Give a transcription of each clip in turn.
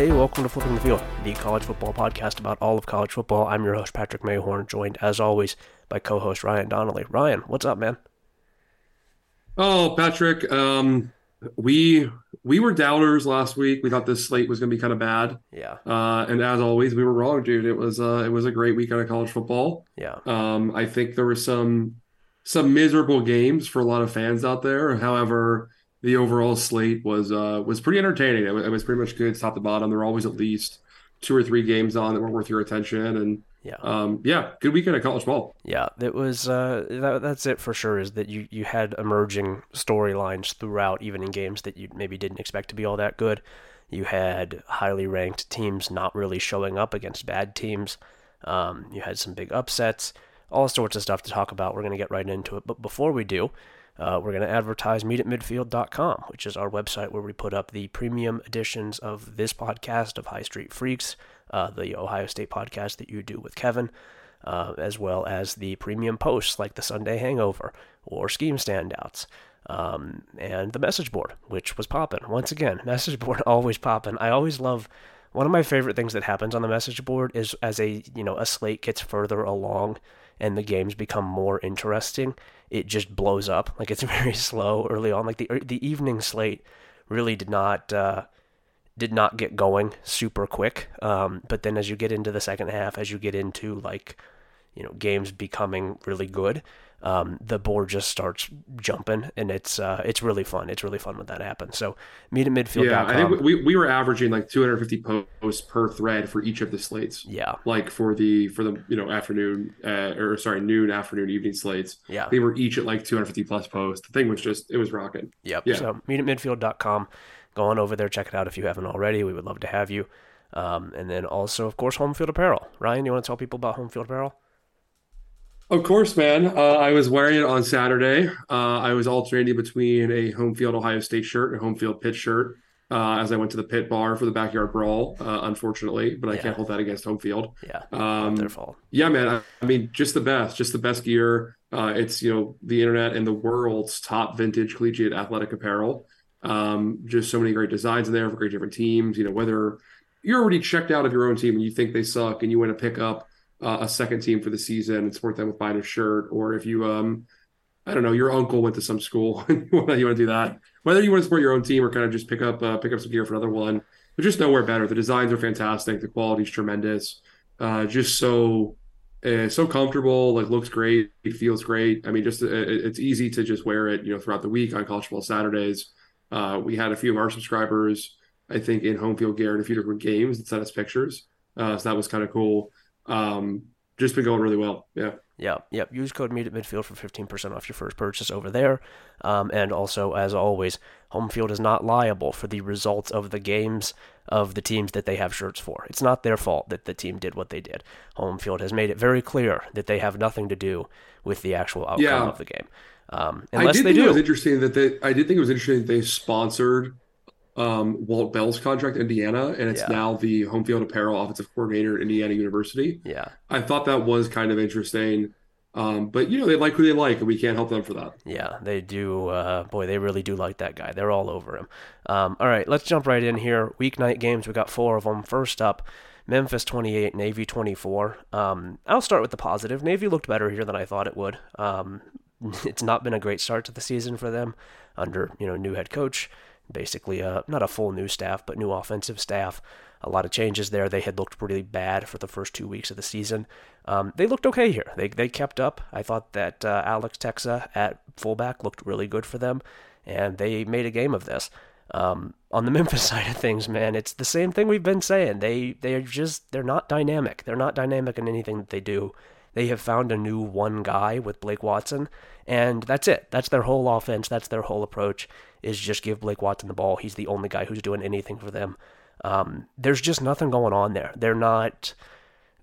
Hey, welcome to Flipping the Field, the college football podcast about all of college football. I'm your host, Patrick Mayhorn, joined as always by co host Ryan Donnelly. Ryan, what's up, man? Oh, Patrick, um, we we were doubters last week. We thought this slate was going to be kind of bad. Yeah. Uh, and as always, we were wrong, dude. It was uh, it was a great weekend of college football. Yeah. Um, I think there were some some miserable games for a lot of fans out there. However, the overall slate was uh, was pretty entertaining. It was, it was pretty much good top to bottom. There were always at least two or three games on that weren't worth your attention, and Yeah. um, yeah, good weekend of college ball. Yeah, it was. Uh, that, that's it for sure. Is that you you had emerging storylines throughout, even in games that you maybe didn't expect to be all that good. You had highly ranked teams not really showing up against bad teams. Um, you had some big upsets, all sorts of stuff to talk about. We're gonna get right into it, but before we do. Uh, we're going to advertise meetatmidfield.com, which is our website where we put up the premium editions of this podcast of High Street Freaks, uh, the Ohio State podcast that you do with Kevin, uh, as well as the premium posts like the Sunday Hangover or Scheme Standouts, um, and the message board, which was popping. Once again, message board always popping. I always love. One of my favorite things that happens on the message board is as a you know a slate gets further along and the games become more interesting, it just blows up. Like it's very slow early on. Like the the evening slate really did not uh, did not get going super quick. Um, but then as you get into the second half, as you get into like you know games becoming really good, um, the board just starts jumping, and it's uh, it's really fun. It's really fun when that happens. So meet at midfield. Yeah, I think we, we were averaging like 250 posts per thread for each of the slates. yeah, Like for the for the you know afternoon uh, or sorry noon afternoon evening slates, yeah. they were each at like 250 plus posts. The thing was just it was rocking. Yep. Yeah. So meet at midfield.com. Go on over there, check it out if you haven't already. We would love to have you. Um, and then also, of course, Home Field Apparel. Ryan, you want to tell people about Home Field Apparel? Of course, man. Uh, I was wearing it on Saturday. Uh, I was alternating between a home field Ohio State shirt and a home field pit shirt uh, as I went to the pit bar for the backyard brawl. Uh, unfortunately, but I Yeah. can't hold that against home field. Yeah. Um, their fault. Yeah, man. I, I mean, just the best, just the best gear. Uh, it's you know the internet and the world's top vintage collegiate athletic apparel. Um, just so many great designs in there for great different teams. You know whether you're already checked out of your own team and you think they suck and you want to pick up uh, a second team for the season and support them with buying a shirt, or if you um, I don't know, your uncle went to some school and you want to do that. Whether you want to support your own team or kind of just pick up uh, pick up some gear for another one, there's just nowhere better. The designs are fantastic. The quality is tremendous. Uh, just so uh, so comfortable. Like looks great. It feels great. I mean, just it- it's easy to just wear it. You know, throughout the week on college football Saturdays. Uh, we had a few of our subscribers, I think, in home field gear in a few different games that sent us pictures. Uh, so that was kind of cool. Um, just been going really well. Yeah. Yep, yep. Use code Meet at Midfield for 15% off your first purchase over there. Um, and also, as always, Home Field is not liable for the results of the games of the teams that they have shirts for. It's not their fault that the team did what they did. Home Field has made it very clear that they have nothing to do with the actual outcome Yeah. of the game. Um, I did they think it was interesting that they. I did think it was interesting that they sponsored um, Walt Bell's contract, Indiana, and it's Yeah. now the home field apparel offensive coordinator at Indiana University. Yeah, I thought that was kind of interesting. Um, but you know, they like who they like, and we can't help them for that. Yeah, they do. Uh, boy, they really do like that guy. They're all over him. Um, all right, let's jump right in here. Weeknight games. We got four of them. First up, Memphis 28, Navy 24. Um, I'll start with the positive. Navy looked better here than I thought it would. Um, it's not been a great start to the season for them under you know new head coach. Basically, uh, not a full new staff, but new offensive staff. A lot of changes there. They had looked pretty bad for the first two weeks of the season. Um, they looked okay here. They they kept up. I thought that uh, Alex Tecza at fullback looked really good for them, and they made a game of this. Um, on the Memphis side of things, man, it's the same thing we've been saying. They they are just they're not dynamic. They're not dynamic in anything that they do. They have found a new one guy with Blake Watson, and that's it. That's their whole offense. That's their whole approach. Is just give Blake Watson the ball. He's the only guy who's doing anything for them. Um, there's just nothing going on there. They're not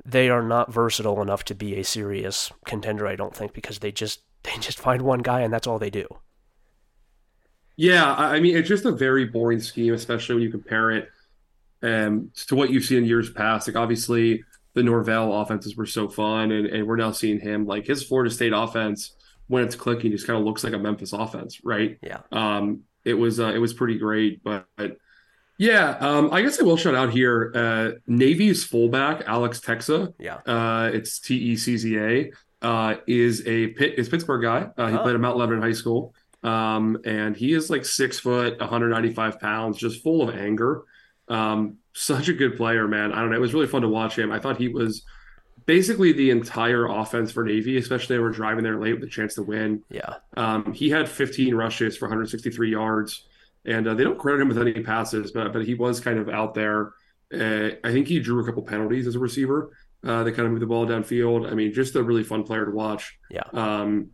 they are not versatile enough to be a serious contender, I don't think, because they just they just find one guy and that's all they do. Yeah, I mean, it's just a very boring scheme, especially when you compare it um, to what you've seen in years past. Like, obviously, the Norvell offenses were so fun, and, and we're now seeing him like his Florida State offense when it's clicking just kind of looks like a Memphis offense, right? Yeah. Um, it was uh, it was pretty great, but, but Yeah, um, I guess I will shout out here. Uh, Navy's fullback Alex Tecza. Yeah. Uh, it's T E C Z A. Uh, is a Pitt is Pittsburgh guy. Uh, he Oh. played at Mount Lebanon High School. Um, and he is like six foot, 195 pounds, just full of anger. Um, such a good player, man. I don't know. It was really fun to watch him. I thought he was basically the entire offense for Navy, especially they were driving there late with a chance to win. Yeah. Um, he had 15 rushes for 163 yards, and uh, they don't credit him with any passes, but but he was kind of out there. Uh, I think he drew a couple penalties as a receiver. Uh, they kind of moved the ball downfield. I mean, just a really fun player to watch. Yeah. Um,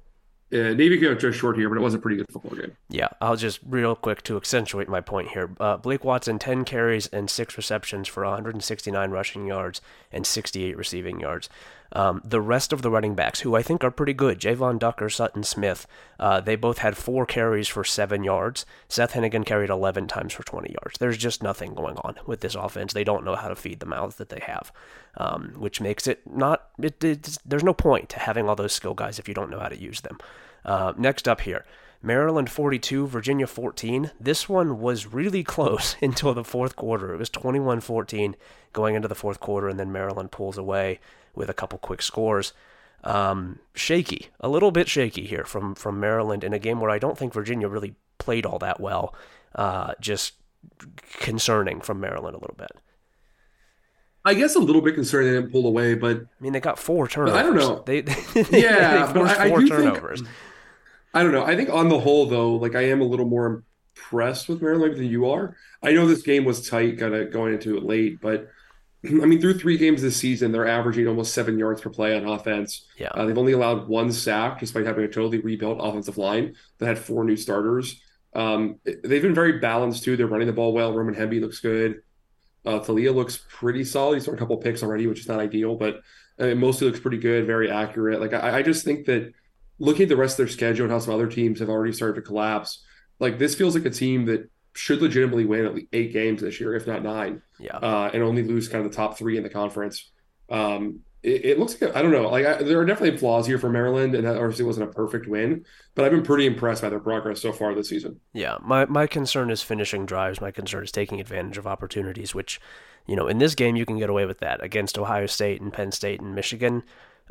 uh, Navy got just short here, but it was a pretty good football game. Yeah, I'll just real quick to accentuate my point here. Uh, Blake Watson, 10 carries and 6 receptions for 169 rushing yards and 68 receiving yards. Um, the rest of the running backs, who I think are pretty good, Jevyon Ducker, Sutton Smith, uh, they both had 4 carries for 7 yards. Seth Henigan carried 11 times for 20 yards. There's just nothing going on with this offense. They don't know how to feed the mouths that they have, um, which makes it not, it, there's no point to having all those skill guys if you don't know how to use them. Uh, next up here, Maryland 42, Virginia 14. This one was really close until the fourth quarter. It was 21 14 going into the fourth quarter, and then Maryland pulls away with a couple quick scores. Um, shaky, a little bit shaky here from, from Maryland in a game where I don't think Virginia really played all that well. Uh, just concerning from Maryland a little bit. I guess a little bit concerned they didn't pull away, but I mean, they got four turnovers. I don't know. They, Yeah, they but forced I- I four do think- turnovers. I don't know. I think on the whole, though, like I am a little more impressed with Maryland than you are. I know this game was tight, kind of going into it late, but I mean, through three games this season, they're averaging almost seven yards per play on offense. Yeah. Uh, they've only allowed one sack, despite having a totally rebuilt offensive line that had four new starters. Um, they've been very balanced too. They're running the ball well. Roman Hemby looks good. Uh, Taulia looks pretty solid. He's thrown a couple picks already, which is not ideal, but uh, mostly looks pretty good, very accurate. Like I, I just think that looking at the rest of their schedule and how some other teams have already started to collapse, like this feels like a team that should legitimately win at least eight games this year, if not nine, Yeah. uh, and only lose kind of the top three in the conference. Um, it, it looks like I don't know. Like I, there are definitely flaws here for Maryland, and that obviously wasn't a perfect win, but I've been pretty impressed by their progress so far this season. Yeah, my my concern is finishing drives. My concern is taking advantage of opportunities, which, you know, in this game you can get away with that against Ohio State and Penn State and Michigan,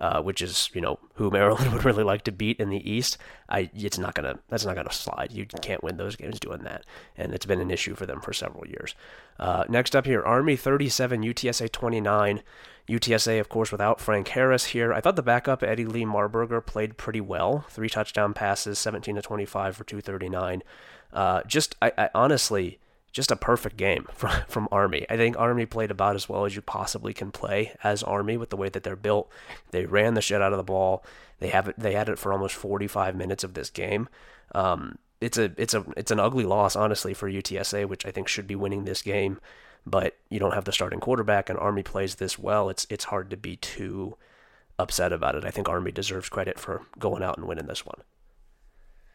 uh, which is you know who Maryland would really like to beat in the East. I it's not gonna that's not gonna slide. You can't win those games doing that, and it's been an issue for them for several years. Uh, next up here, Army 37, UTSA 29. UTSA, of course, without Frank Harris here. I thought the backup Eddie Lee Marburger played pretty well. Three touchdown passes, 17 to 25 for 239. Uh, just, I, I honestly, just a perfect game from from Army. I think Army played about as well as you possibly can play as Army with the way that they're built. They ran the shit out of the ball. They have it. They had it for almost 45 minutes of this game. Um, it's a it's a it's an ugly loss, honestly, for UTSA, which I think should be winning this game. But you don't have the starting quarterback, and Army plays this well. It's it's hard to be too upset about it. I think Army deserves credit for going out and winning this one.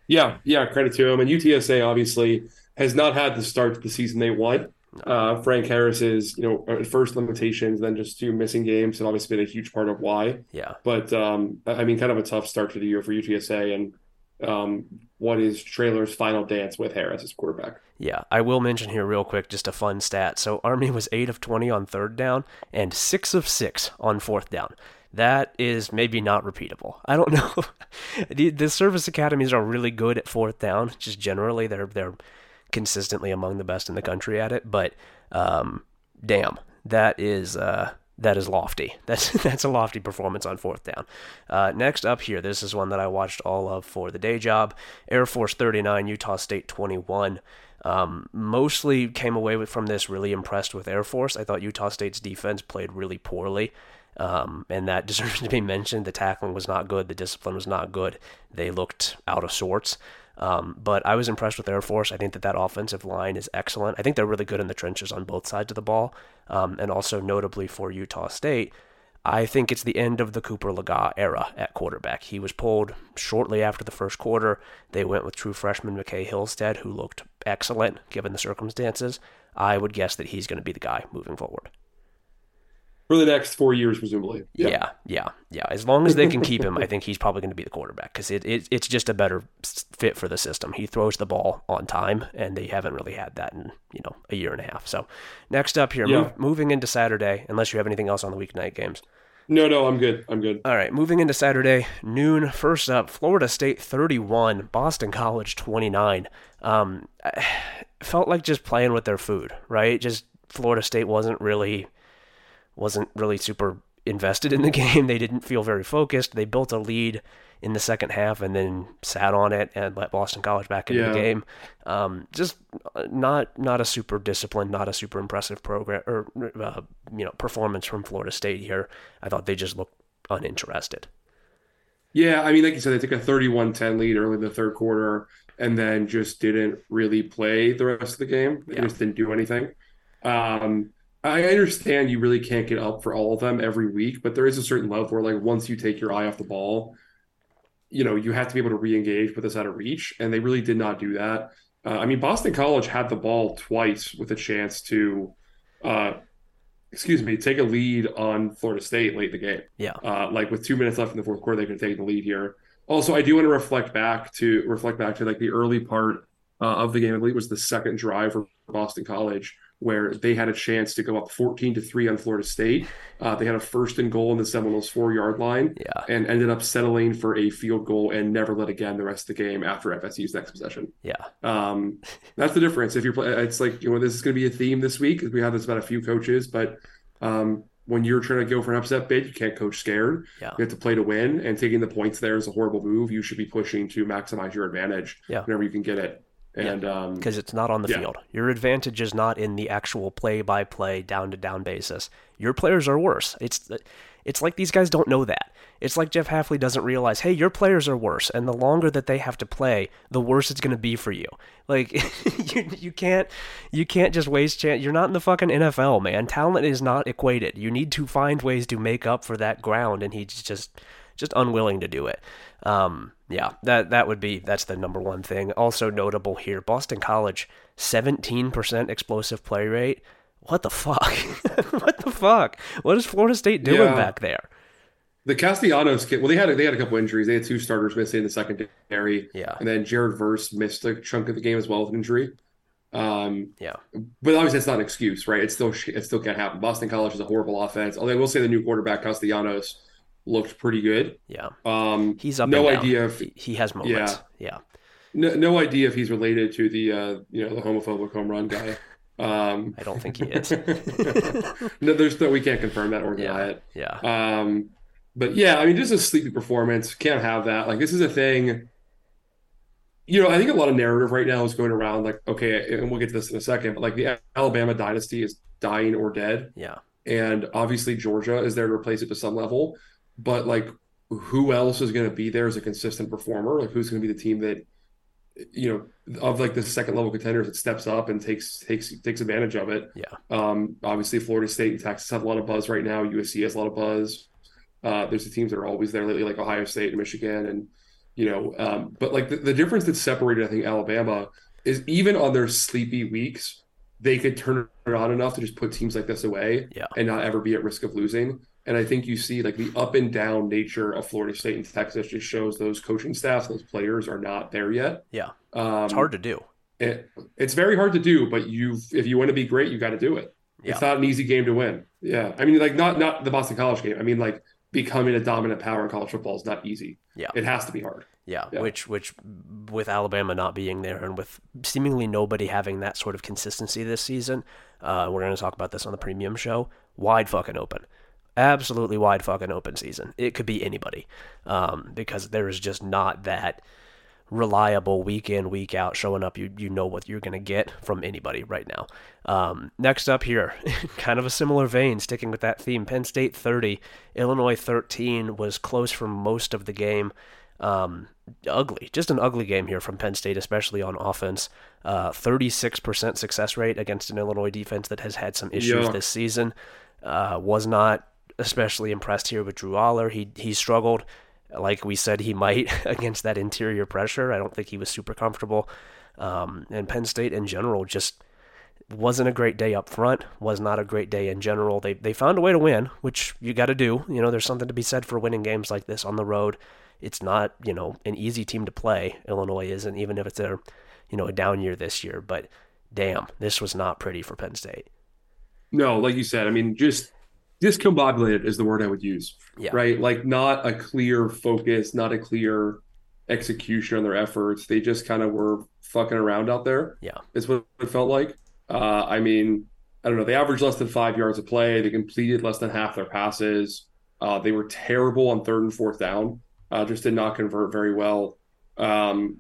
Yeah, yeah, credit to him. And UTSA obviously has not had the start to the season they want. Uh, Frank Harris's, you know, first limitations, then just two missing games have obviously been a huge part of why. Yeah, But um, I mean, kind of a tough start to the year for UTSA, and um, what is Traylor's final dance with Harris as quarterback? yeah. I will mention here real quick just a fun stat. So Army was eight of twenty on third down and six of six on fourth down. That is maybe not repeatable. I don't know. the the service academies are really good at fourth down. Just generally, they're they're consistently among the best in the country at it. But um, damn, that is uh, that is lofty. That's that's a lofty performance on fourth down. Uh, next up here, this is one that I watched all of for the day job. Air Force 39, Utah State 21. Um, mostly came away with, from this really impressed with Air Force. I thought Utah State's defense played really poorly. Um, and that deserves to be mentioned. The tackling was not good. The discipline was not good. They looked out of sorts. Um, but I was impressed with Air Force. I think that that offensive line is excellent. I think they're really good in the trenches on both sides of the ball. Um, and also notably for Utah State, I think it's the end of the Cooper Legas era at quarterback. He was pulled shortly after the first quarter. They went with true freshman McCae Hillstead, who looked excellent given the circumstances. I would guess that he's going to be the guy moving forward. For the next four years, presumably. Yeah, yeah, yeah. As long as they can keep him, I think he's probably going to be the quarterback because it, it it's just a better fit for the system. He throws the ball on time, and they haven't really had that in you know a year and a half. So next up here, Yeah. move, moving into Saturday, unless you have anything else on the weeknight games. No, no, I'm good. I'm good. All right, moving into Saturday noon. First up, Florida State 31, Boston College 29. Um, felt like just playing with their food, right? Just Florida State wasn't really wasn't really super invested in the game. They didn't feel very focused. They built a lead in the second half and then sat on it and let Boston College back into Yeah. the game. Um, just uh, not not a super disciplined, not a super impressive program or uh, you know performance from Florida State here. I thought they just looked uninterested. Yeah, I mean, like you said, they took a 31-10 lead early in the third quarter and then just didn't really play the rest of the game. They Yeah. just didn't do anything. Um, I understand you really can't get up for all of them every week, but there is a certain level where, like, once you take your eye off the ball, you know, you have to be able to re-engage, put this out of reach, and they really did not do that. Uh, I mean, Boston College had the ball twice with a chance to, uh, excuse me, take a lead on Florida State late in the game. Yeah. Uh, like with two minutes left in the fourth quarter, they could take the lead here. Also, I do want to reflect back to reflect back to like the early part uh, of the game. I believe it was the second drive for Boston College where they had a chance to go up 14 to three on Florida State. Uh, they had a first and goal in the Seminoles four yard line Yeah. and ended up settling for a field goal and never let again the rest of the game after FSU's next possession. Yeah. Um, that's the difference. If you're, play, it's like you know this is going to be a theme this week. We have this about a few coaches, but um, when you're trying to go for an upset bid, you can't coach scared. Yeah. You have to play to win, and taking the points there is a horrible move. You should be pushing to maximize your advantage Yeah. whenever you can get it. And um, because it's not on the Yeah. field. Your advantage is not in the actual play-by-play, down-to-down basis. Your players are worse. It's it's like these guys don't know that. It's like Jeff Hafley doesn't realize, hey, your players are worse, and the longer that they have to play, the worse it's going to be for you. Like you you can't you can't just waste chance. You're not in the fucking NFL, man. Talent is not equated. You need to find ways to make up for that ground, and he's just just unwilling to do it. Um, yeah, that that would be that's the number one thing. Also notable here, Boston College, seventeen percent explosive play rate. What the fuck? what the fuck? What is Florida State doing Yeah. back there? the Castellanos kid, well, they had they had a couple injuries. They had two starters missing in the secondary, Yeah, and then Jared Verse missed a chunk of the game as well with an injury. Um, yeah, But obviously, it's not an excuse, right? It still it still can't happen. Boston College is a horrible offense. Although I will say the new quarterback Castellanos looked pretty good. yeah. Um, He's up. no idea if He- has moments. Yeah, no, no idea if he's related to the uh, you know the homophobic home run guy. Um, I don't think he is. no, there's no we can't confirm that or deny yeah, it. yeah, Um, but yeah, I mean, just a sleepy performance. Can't have that. Like this is a thing. You know, I think a lot of narrative right now is going around like, okay, and we'll get to this in a second, but like the Alabama dynasty is dying or dead. yeah, and obviously Georgia is there to replace it to some level. But like, who else is going to be there as a consistent performer? Like, who's going to be the team that, you know, of like the second level contenders that steps up and takes takes takes advantage of it? yeah, Um, obviously, Florida State and Texas have a lot of buzz right now. USC has a lot of buzz. Uh, there's the teams that are always there lately, like Ohio State and Michigan, and you know. Um, but like the, the difference that separated, I think, Alabama is even on their sleepy weeks, they could turn it on enough to just put teams like this away Yeah. and not ever be at risk of losing. And I think you see like the up and down nature of Florida State and Texas just shows those coaching staffs, those players are not there yet. yeah. Um, It's hard to do. it, it's very hard to do, but you've if you want to be great, you got to do it. It's not an easy game to win. Yeah, I mean, like not not the Boston College game. I mean, like becoming a dominant power in college football is not easy. Yeah. it has to be hard. Yeah, Yeah. which which with Alabama not being there and with seemingly nobody having that sort of consistency this season, uh, we're going to talk about this on the premium show. Wide fucking open, absolutely wide fucking open season. It could be anybody, um, because there is just not that reliable week in week out showing up. You you know what you're going to get from anybody right now. Um, next up here, kind of a similar vein, sticking with that theme. Penn State 30, Illinois 13 was close for most of the game. Um, ugly, just an ugly game here from Penn State, especially on offense. Uh, 36% success rate against an Illinois defense that has had some issues Yeah. this season. Uh, was not especially impressed here with Drew Allar. He he struggled, like we said he might against that interior pressure. I don't think he was super comfortable. Um, and Penn State in general just wasn't a great day up front. Was not a great day in general. They they found a way to win, which you got to do. You know, there's something to be said for winning games like this on the road. it's not you know an easy team to play. Illinois isn't, even if it's a you know a down year this year. But damn, this was not pretty for Penn State. No, like you said, I mean, just discombobulated is the word I would use. Yeah. Right. Like not a clear focus, not a clear execution on their efforts. They just kind of were fucking around out there. Yeah. Is what it felt like. Uh, I mean, I don't know. They averaged less than five yards of play. They completed less than half their passes. Uh, they were terrible on third and fourth down. Uh, just did not convert very well. Um,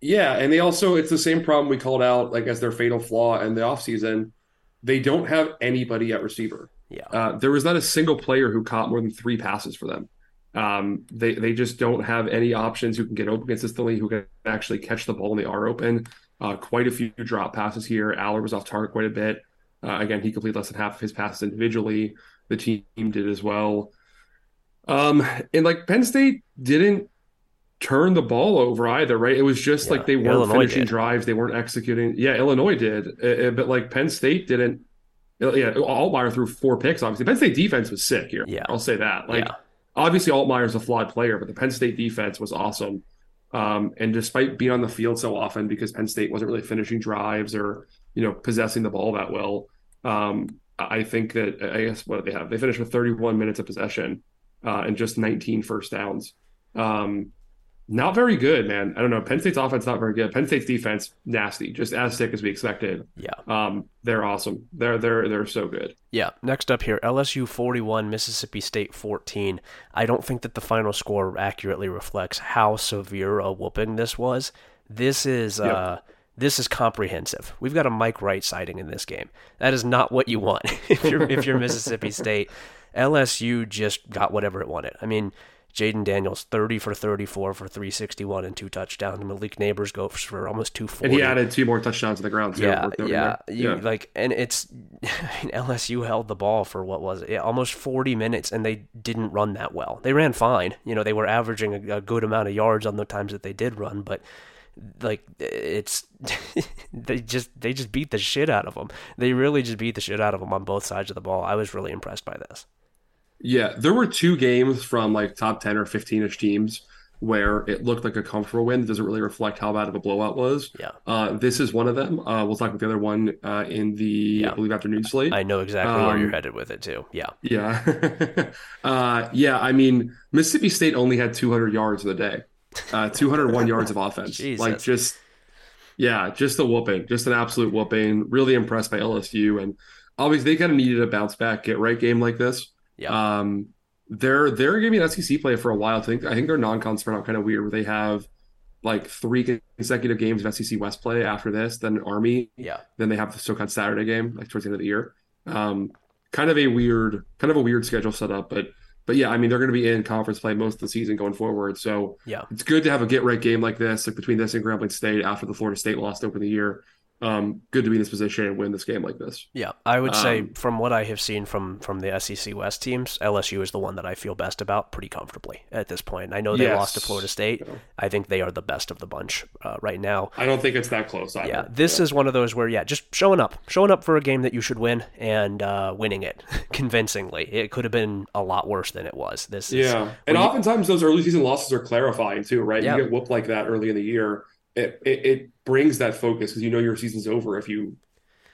yeah, and they also it's the same problem we called out like as their fatal flaw in the offseason. They don't have anybody at receiver. Yeah. Uh, there was not a single player who caught more than three passes for them. Um, they they just don't have any options who can get open consistently, who can actually catch the ball when they are open. Uh, quite a few drop passes here. Allar was off target quite a bit. Uh, again, he completed less than half of his passes individually. The team did as well. Um, and like Penn State didn't turn the ball over either, right? It was just Yeah, like they weren't Illinois finishing did. drives, they weren't executing. Yeah, Illinois did, Uh, uh, but like Penn State didn't. Uh, Yeah, Altmyer threw four picks. Obviously, Penn State defense was sick here. Yeah. I'll say that. Like, yeah. obviously, Altmyer's a flawed player, but the Penn State defense was awesome. Um, and despite being on the field so often because Penn State wasn't really finishing drives or you know possessing the ball that well, um, I think that I guess what they have they finished with 31 minutes of possession uh, and just 19 first downs. Um, not very good, man. I don't know. Penn State's offense not very good. Penn State's defense nasty, just as sick as we expected. Yeah. Um, they're awesome. They're they're they're so good. Yeah. Next up here, LSU 41, Mississippi State 14. I don't think that the final score accurately reflects how severe a whooping this was. This is uh this is comprehensive. We've got a Mike Wright sighting in this game. That is not what you want if you're if you're Mississippi State. LSU just got whatever it wanted. I mean, Jayden Daniels 30 for 34 for 361 and two touchdowns. Malik Nabers goes for almost 240. And he added two more touchdowns to the ground. Too, Yeah, yeah, you, yeah. like, and it's I mean, LSU held the ball for what was it, yeah, almost forty minutes, and they didn't run that well. They ran fine, you know, they were averaging a, a good amount of yards on the times that they did run, but like it's they just they just beat the shit out of them. They really just beat the shit out of them on both sides of the ball. I was really impressed by this. Yeah, there were two games from like top 10 or 15 ish teams where it looked like a comfortable win. It doesn't really reflect how bad of a blowout was. Yeah. Uh, this is one of them. Uh, we'll talk about the other one uh, in the, Yeah. I believe, afternoon slate. I know exactly where you're Um, headed with it too. Yeah, Yeah. uh, yeah, I mean, Mississippi State only had 200 yards in the day, uh, 201 yards of offense. Like, just, yeah, just a whooping, just an absolute whooping. Really impressed by LSU. And obviously, they kind of needed a bounce back, get right game like this. Yeah, Um, they're they're gonna be an SEC play for a while. I think I think their non-con spread out kind of weird, where they have like three consecutive games of SEC West play after this, then Army, yeah, then they have the SoCon Saturday game like towards the end of the year. Um, kind of a weird, kind of a weird schedule set up, but but yeah, I mean they're going to be in conference play most of the season going forward. So yeah. it's good to have a get right game like this, like between this and Grambling State after the Florida State loss to open the year. Um, good to be in this position and win this game like this. Yeah, I would say Um, from what I have seen from from the SEC West teams, LSU is the one that I feel best about pretty comfortably at this point. I know they Yes. lost to Florida State. Yeah. I think they are the best of the bunch uh, right now. I don't think it's that close either. Yeah, this is one of those where yeah, just showing up, showing up for a game that you should win and uh, winning it convincingly. It could have been a lot worse than it was. This is Yeah, and when you- oftentimes those early season losses are clarifying too, right? Yeah. You get whooped like that early in the year, it it, it brings that focus because you know your season's over if you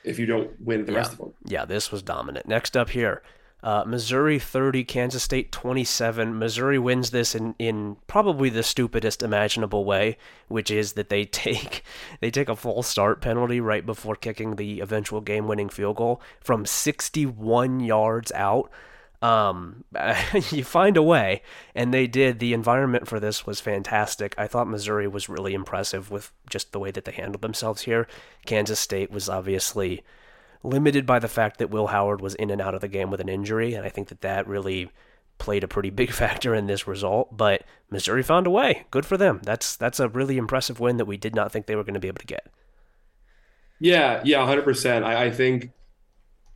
if you don't win the Yeah. rest of them. Yeah, this was dominant. Next up here, uh, Missouri 30, Kansas State 27. Missouri wins this in, in probably the stupidest imaginable way, which is that they take they take a false start penalty right before kicking the eventual game-winning field goal from 61 yards out. Um, you find a way, and they did. The environment for this was fantastic. I thought Missouri was really impressive with just the way that they handled themselves here. Kansas State was obviously limited by the fact that Will Howard was in and out of the game with an injury, and I think that that really played a pretty big factor in this result. But Missouri found a way. Good for them. That's that's a really impressive win that we did not think they were going to be able to get. Yeah, yeah, hundred percent. I, I think,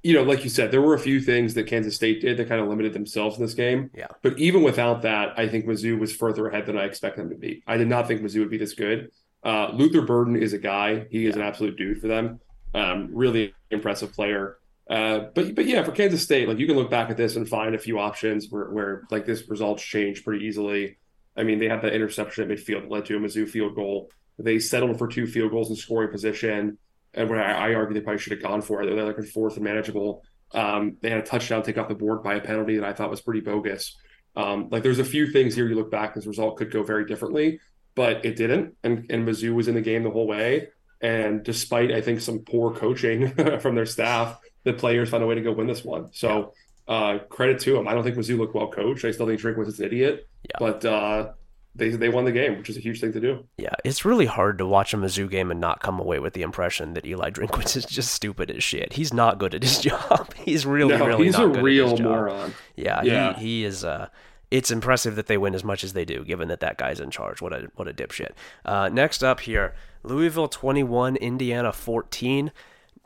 you know, like you said, there were a few things that Kansas State did that kind of limited themselves in this game. Yeah. But even without that, I think Mizzou was further ahead than I expect them to be. I did not think Mizzou would be this good. Uh, Luther Burden is a guy. He is an absolute dude for them. Um, really impressive player. Uh, but but yeah, for Kansas State, like you can look back at this and find a few options where where like this results change pretty easily. I mean, they had that interception at midfield that led to a Mizzou field goal. They settled for two field goals in scoring position, and where I, I argue they probably should have gone for it. They're like fourth and manageable. Um, they had a touchdown take off the board by a penalty that I thought was pretty bogus. Um, like there's a few things here you look back, this result could go very differently, but it didn't. And and Mizzou was in the game the whole way. And despite I think some poor coaching from their staff, the players found a way to go win this one. So uh, credit to them. I don't think Mizzou looked well coached. I still think Drinkwitz is an idiot. Yeah. But uh, they they won the game, which is a huge thing to do. Yeah, it's really hard to watch a Mizzou game and not come away with the impression that Eli Drinkwitz is just stupid as shit. He's not good at his job. He's really, No, really he's not a good real at his job. moron. Yeah, Yeah. He, he is. Uh, it's impressive that they win as much as they do, given that that guy's in charge. What a what a dipshit. Uh, next up here, Louisville 21, Indiana 14.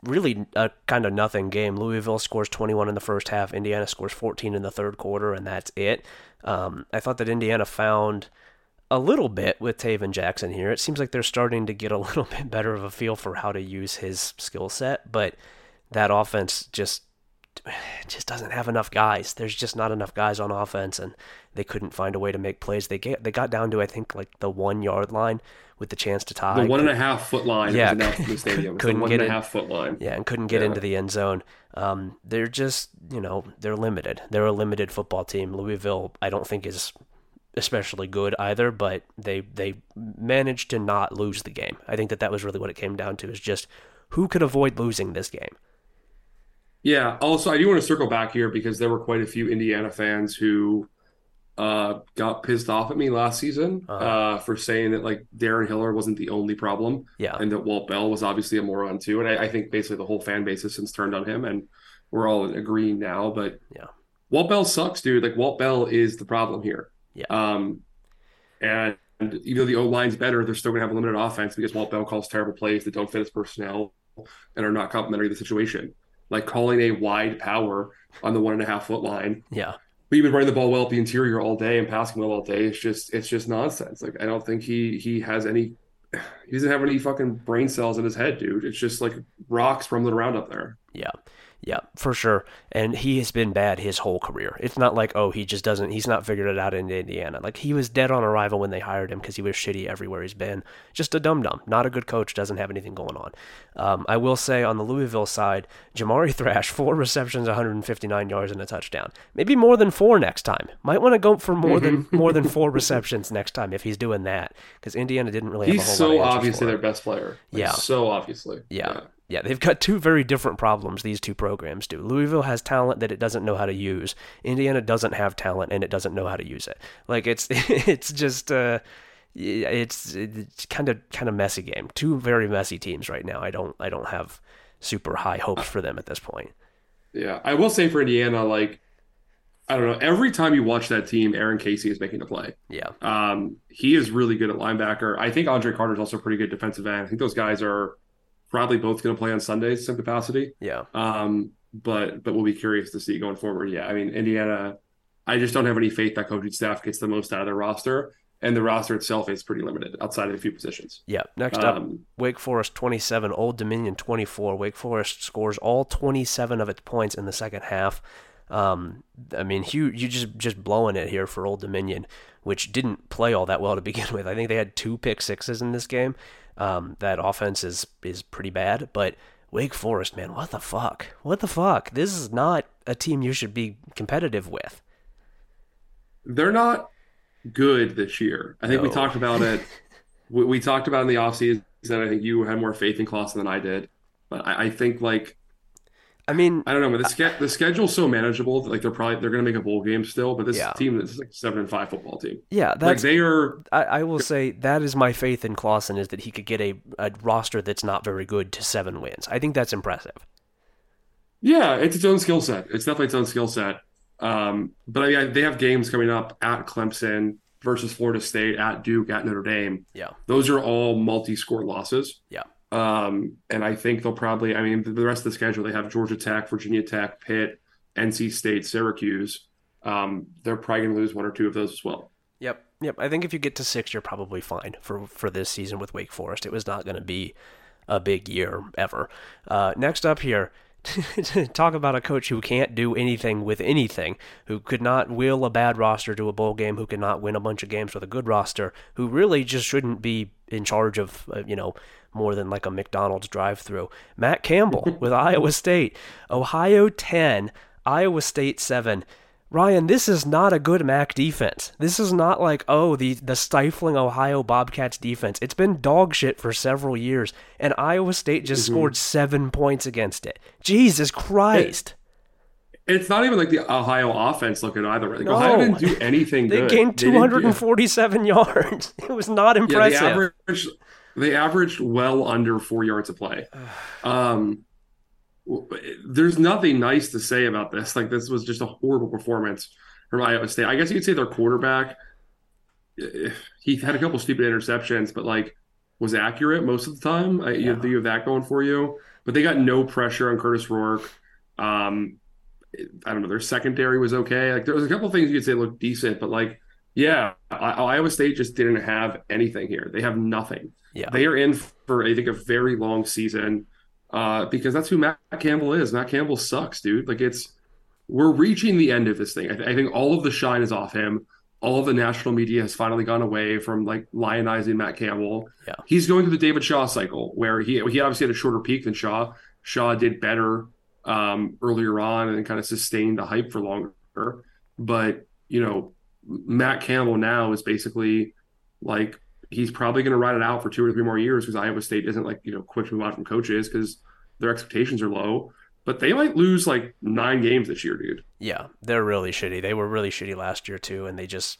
Really a kind of nothing game. Louisville scores 21 in the first half. Indiana scores 14 in the third quarter, and that's it. Um, I thought that Indiana found a little bit with Tayven Jackson here. It seems like they're starting to get a little bit better of a feel for how to use his skill set, but that offense just just doesn't have enough guys. There's just not enough guys on offense, and they couldn't find a way to make plays. They get they got down to I think like the one yard line with the chance to tie. The one and a half foot line Yeah, announced the stadium. Couldn't one get and a half foot line. Yeah, and couldn't get Yeah. into the end zone. Um, they're just, you know, they're limited. They're a limited football team. Louisville, I don't think is especially good either, but they they managed to not lose the game. I think that that was really what it came down to is just who could avoid losing this game. Yeah. Also, I do want to circle back here because there were quite a few Indiana fans who uh, got pissed off at me last season uh Uh-huh. for saying that like Darren Hiller wasn't the only problem Yeah, and that Walt Bell was obviously a moron too. And I, I think basically the whole fan base has since turned on him, and we're all agreeing now. But Yeah. Walt Bell sucks, dude. Like Walt Bell is the problem here. Yeah. Um, and even though the O line's better, they're still going to have a limited offense because Walt Bell calls terrible plays that don't fit his personnel and are not complementary to the situation. Like calling a wide power on the one and a half foot line. yeah, We've been running the ball well at the interior all day and passing well all day. It's just it's just nonsense. Like I don't think he he has any he doesn't have any fucking brain cells in his head, dude. It's just like rocks rumbling around up there. yeah, yeah, for sure. And he has been bad his whole career. It's not like oh he just doesn't he's not figured it out in Indiana. Like he was dead on arrival when they hired him because he was shitty everywhere he's been. Just a dum dum, not a good coach. Doesn't have anything going on. Um, I will say on the Louisville side, Jamari Thrash four receptions, 159 yards and a touchdown. Maybe more than four next time. Might want to go for more than more than four receptions next time if he's doing that because Indiana didn't really. He's have a whole so lot of obviously their best player. Like, Yeah. So obviously. Yeah. Yeah, they've got two very different problems, these two programs do. Louisville has talent that it doesn't know how to use. Indiana doesn't have talent and it doesn't know how to use it. Like it's it's just uh it's it's kind of kind of messy game. Two very messy teams right now. I don't I don't have super high hopes for them at this point. Yeah. I will say for Indiana, like I don't know, every time you watch that team, Aaron Casey is making a play. Yeah. Um, he is really good at linebacker. I think Andre Carter is also a pretty good defensive end. I think those guys are probably both going to play on Sundays in some capacity. Yeah. Um, but but we'll be curious to see going forward. Yeah, I mean Indiana, I just don't have any faith that coaching staff gets the most out of their roster, and the roster itself is pretty limited outside of a few positions. Yeah. Next up, Um, Wake Forest 27, Old Dominion 24. Wake Forest scores all 27 of its points in the second half. Um, I mean, you you just just blowing it here for Old Dominion, which didn't play all that well to begin with. I think they had two pick sixes in this game. Um, that offense is is pretty bad, but Wake Forest, man, what the fuck? What the fuck? This is not a team you should be competitive with. they're not good this year. I think we talked about it. We, we talked about it in the offseason. I think you had more faith in Clawson than I did, but I, I think like I mean, I don't know, but the ske- the schedule's so manageable. That, like they're probably they're going to make a bowl game still, but this Yeah. team this is like a seven and five football team. yeah, Like they are I, I will say that is my faith in Clawson is that he could get a, a roster that's not very good to seven wins. I think that's impressive. Yeah, it's its own skill set. It's definitely its own skill set. Um, but I mean, they have games coming up at Clemson versus Florida State, at Duke, at Notre Dame. Yeah. Those are all multi-score losses. Yeah. Um, and I think they'll probably, I mean, the rest of the schedule, they have Georgia Tech, Virginia Tech, Pitt, NC State, Syracuse. Um, they're probably going to lose one or two of those as well. Yep. Yep. I think if you get to six, you're probably fine for for this season with Wake Forest. It was not going to be a big year ever. Uh, next up here, talk about a coach who can't do anything with anything, who could not will a bad roster to a bowl game, who could not win a bunch of games with a good roster, who really just shouldn't be in charge of, uh, you know, more than like a McDonald's drive-through. Matt Campbell with Iowa State, Ohio 10, Iowa State 7. Ryan, this is not a good MAC defense. This is not like, oh, the, the stifling Ohio Bobcats defense. It's been dog shit for several years, and Iowa State just mm-hmm. scored seven points against it. Jesus Christ. It, it's not even like the Ohio offense looking either. Like, no. Ohio didn't do anything they good. gained 247 they yards. It was not impressive. Yeah, they, averaged, they averaged well under four yards of play. Um, there's nothing nice to say about this. Like this was just a horrible performance from Iowa State. I guess you could say their quarterback. He had a couple stupid interceptions, but like was accurate most of the time. I, yeah. you, you have that going for you. But they got no pressure on Kurtis Rourke. Um, I don't know. Their secondary was okay. Like there was a couple things you could say looked decent, but like, yeah, Iowa State just didn't have anything here. They have nothing. Yeah, they are in for I think a very long season uh, because that's who Matt Campbell is. Matt Campbell sucks, dude. Like it's we're reaching the end of this thing. I, th- I, think all of the shine is off him. All of the national media has finally gone away from like lionizing Matt Campbell. Yeah. He's going through the David Shaw cycle where he he obviously had a shorter peak than Shaw. Shaw did better um, earlier on and kind of sustained the hype for longer. But you know, Matt Campbell now is basically like he's probably going to ride it out for two or three more years because Iowa State isn't like you know quick to move on from coaches because their expectations are low. But they might lose like nine games this year, dude. Yeah, they're really shitty. They were really shitty last year too, and they just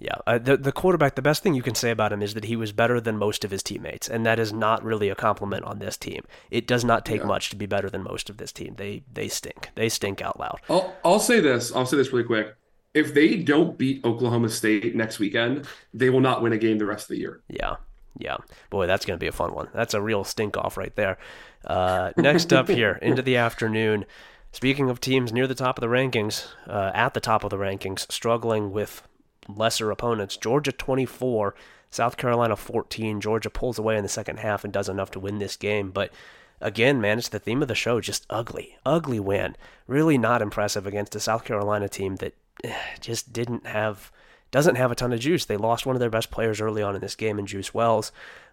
yeah. Uh, the the quarterback. The best thing you can say about him is that he was better than most of his teammates, and that is not really a compliment on this team. It does not take yeah. much to be better than most of this team. They they stink. They stink out loud. I'll I'll say this. I'll say this really quick if they don't beat Oklahoma State next weekend, they will not win a game the rest of the year. Yeah. Yeah. Boy, that's going to be a fun one. That's a real stink off right there. Uh, next up here, into the afternoon. Speaking of teams near the top of the rankings, uh, at the top of the rankings, struggling with lesser opponents, Georgia 24, South Carolina 14. Georgia pulls away in the second half and does enough to win this game. But again, man, it's the theme of the show. Just ugly, ugly win. Really not impressive against a South Carolina team that just didn't have doesn't have a ton of juice. They lost one of their best players early on in this game in Juice Wells.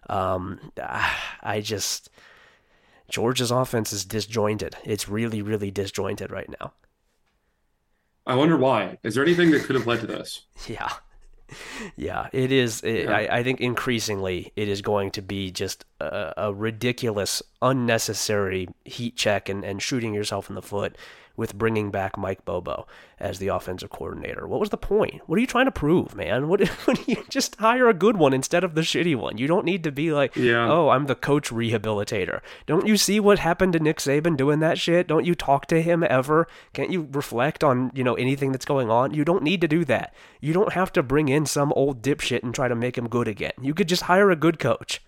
Um, I just Georgia's offense is disjointed. It's really, really disjointed right now. I wonder why. Is there anything that could have led to this? yeah. Yeah, it is. It, yeah. I, I, think increasingly it is going to be just a, a ridiculous, unnecessary heat check and, and shooting yourself in the foot with bringing back Mike Bobo as the offensive coordinator? What was the point? What are you trying to prove, man? What, what you just hire a good one instead of the shitty one? You don't need to be like, yeah. oh, I'm the coach rehabilitator. Don't you see what happened to Nick Saban doing that shit? Don't you talk to him ever? Can't you reflect on, you know, anything that's going on? You don't need to do that. You don't have to bring in some old dipshit and try to make him good again. You could just hire a good coach.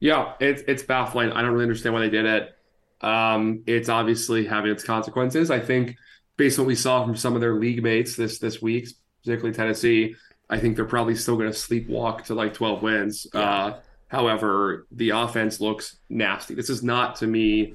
Yeah, it's it's baffling. I don't really understand why they did it. Um, it's obviously having its consequences. I think based on what we saw from some of their league mates this this week, particularly Tennessee, I think they're probably still going to sleepwalk to like 12 wins. Yeah. Uh, however, the offense looks nasty. This is not to me